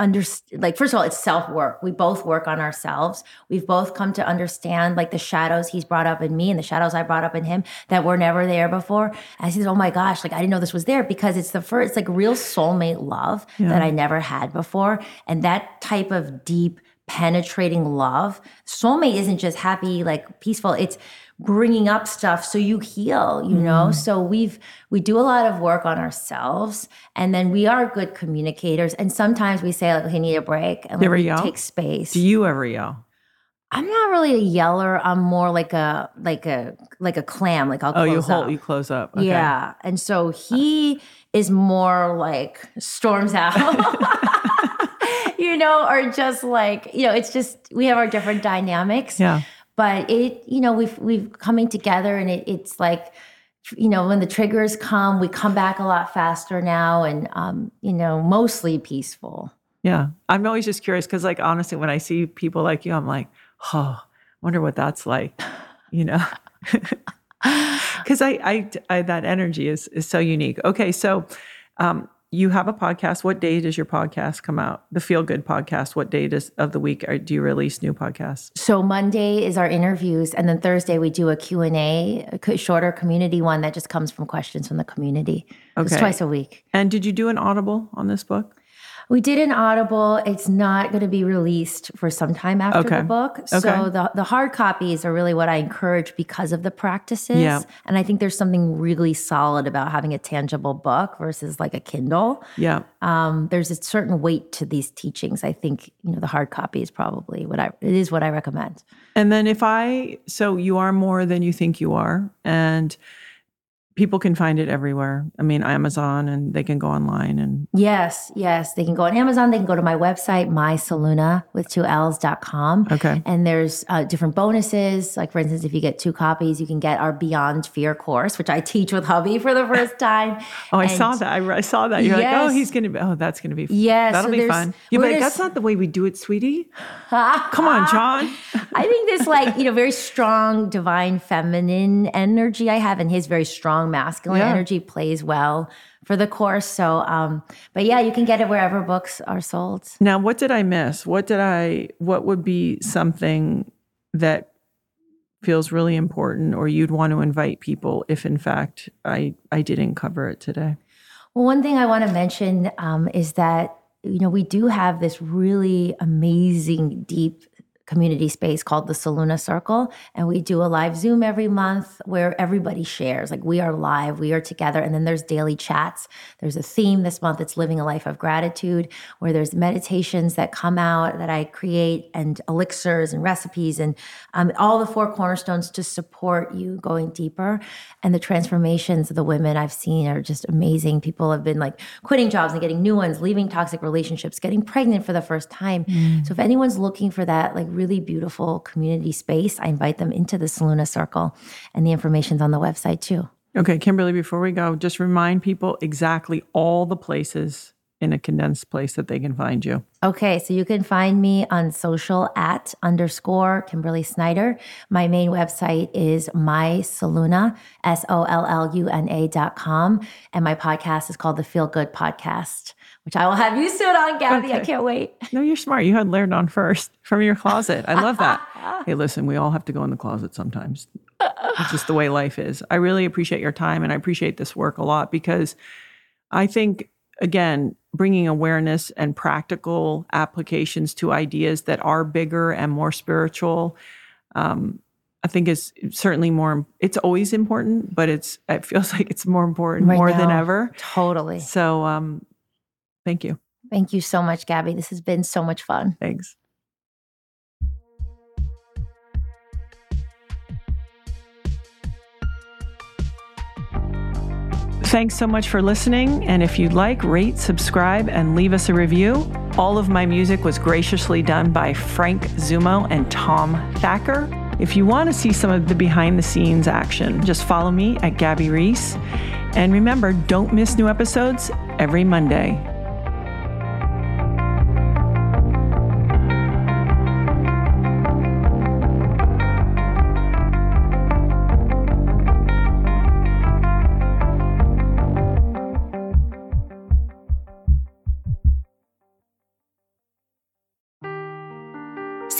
[SPEAKER 7] under like first of all it's self work we both work on ourselves we've both come to understand like the shadows he's brought up in me and the shadows i brought up in him that were never there before and i said oh my gosh like i didn't know this was there because it's the first it's like real soulmate love that i never had before and that type of deep penetrating love. Soulmate isn't just happy, like peaceful. It's bringing up stuff so you heal you know
[SPEAKER 5] Mm-hmm.
[SPEAKER 7] so we've we do a lot of work on ourselves and then we are good communicators and sometimes we say like we need a break and we
[SPEAKER 5] yell?
[SPEAKER 7] take space
[SPEAKER 5] Do you ever yell?
[SPEAKER 7] i'm not really a yeller i'm more like a like a like a clam like i'll
[SPEAKER 5] Oh, you
[SPEAKER 7] close
[SPEAKER 5] hold,
[SPEAKER 7] up.
[SPEAKER 5] you close up. Okay.
[SPEAKER 7] yeah and so he is more like storms out you know or just like you know it's just we have our different dynamics
[SPEAKER 5] Yeah.
[SPEAKER 7] But it you know we've we've coming together and it, it's like you know when the triggers come we come back a lot faster now and um you know mostly peaceful
[SPEAKER 5] Yeah. I'm always just curious because, like, honestly, when I see people like you, I'm like, oh, wonder what that's like, you know? Because I, I, I, that energy is is so unique. Okay, so um, you have a podcast. What day does your podcast come out? The Feel Good podcast. What day does of the week are, do you release new podcasts?
[SPEAKER 7] so monday is our interviews and then thursday we do a q&a a shorter community one that just comes from questions from the community it's
[SPEAKER 5] Okay.
[SPEAKER 7] twice a week
[SPEAKER 5] And did you do an audible on this book?
[SPEAKER 7] We did an Audible. It's not going to be released for some time after
[SPEAKER 5] Okay.
[SPEAKER 7] the book.
[SPEAKER 5] Okay.
[SPEAKER 7] So the, the hard copies are really what I encourage because of the practices.
[SPEAKER 5] Yeah.
[SPEAKER 7] And I think there's something really solid about having a tangible book versus like a Kindle.
[SPEAKER 5] Yeah.
[SPEAKER 7] Um, there's a certain weight to these teachings. I think, you know, the hard copy is probably what I, it is what I recommend.
[SPEAKER 5] And then if I, so you are more than you think you are, and people can find it everywhere. I mean, Amazon, and they can go online and
[SPEAKER 7] Yes, yes. They can go on Amazon. They can go to my website, mysolluna with two L's dot com.
[SPEAKER 5] Okay.
[SPEAKER 7] And there's uh, different bonuses. Like, for instance, if you get two copies, you can get our Beyond Fear course, which I teach with hubby for the first time.
[SPEAKER 5] Oh, I
[SPEAKER 7] And-
[SPEAKER 5] saw that. I, I saw that. You're like, oh, he's gonna be. Oh, that's gonna be.
[SPEAKER 7] Yes,
[SPEAKER 5] that'll
[SPEAKER 7] so
[SPEAKER 5] be fun. You're like, that's not the way we do it, sweetie. Come on, John.
[SPEAKER 7] I think this, like, you know, very strong divine feminine energy I have, and his very strong masculine
[SPEAKER 5] Yeah.
[SPEAKER 7] energy plays well for the course. So, um, but yeah, you can get it wherever books are sold.
[SPEAKER 5] Now, what did I miss? What did I? What would be something that feels really important, or you'd want to invite people if, in fact, I I didn't cover it today?
[SPEAKER 7] Well, one thing I want to mention um, is that you know we do have this really amazing, deep community space called the Solluna Circle, and we do a live Zoom every month where everybody shares. Like we are live, we are together, and then there's daily chats. There's a theme this month. It's living a life of gratitude, where there's meditations that come out that I create, and elixirs and recipes, and um, all the four cornerstones to support you going deeper. And the transformations of the women I've seen are just amazing. People have been like quitting jobs and getting new ones, leaving toxic relationships, getting pregnant for the first time. So if anyone's looking for that like really beautiful community space, I invite them into the Solluna Circle, and the information's on the website too.
[SPEAKER 5] Okay, Kimberly. Before we go, just remind people exactly all the places in a condensed place that they can find you.
[SPEAKER 7] Okay, so you can find me on social at underscore Kimberly Snyder. My main website is mysolluna, S O L L U N A dot com. And my podcast is called the Feel Good Podcast, which I will have you soon on, Gabby. I can't wait.
[SPEAKER 5] No, you're smart. You had layered on first from your closet. I love that. hey, listen, we all have to go in the closet sometimes. It's just the way life is. I really appreciate your time and I appreciate this work a lot because I think, again, bringing awareness and practical applications to ideas that are bigger and more spiritual. Um, I think is certainly more. It's always important, but it's. It feels like it's more important
[SPEAKER 7] Right
[SPEAKER 5] more than ever.
[SPEAKER 7] Totally.
[SPEAKER 5] So, um, thank you.
[SPEAKER 7] Thank you so much, Gabby. This has been so much fun.
[SPEAKER 5] Thanks. Thanks so much for listening. And if you'd like, rate, subscribe, and leave us a review. All of my music was graciously done by Frank Zumo and Tom Thacker. If you want to see some of the behind the scenes action, just follow me at Gabby Reece. And remember, don't miss new episodes every Monday.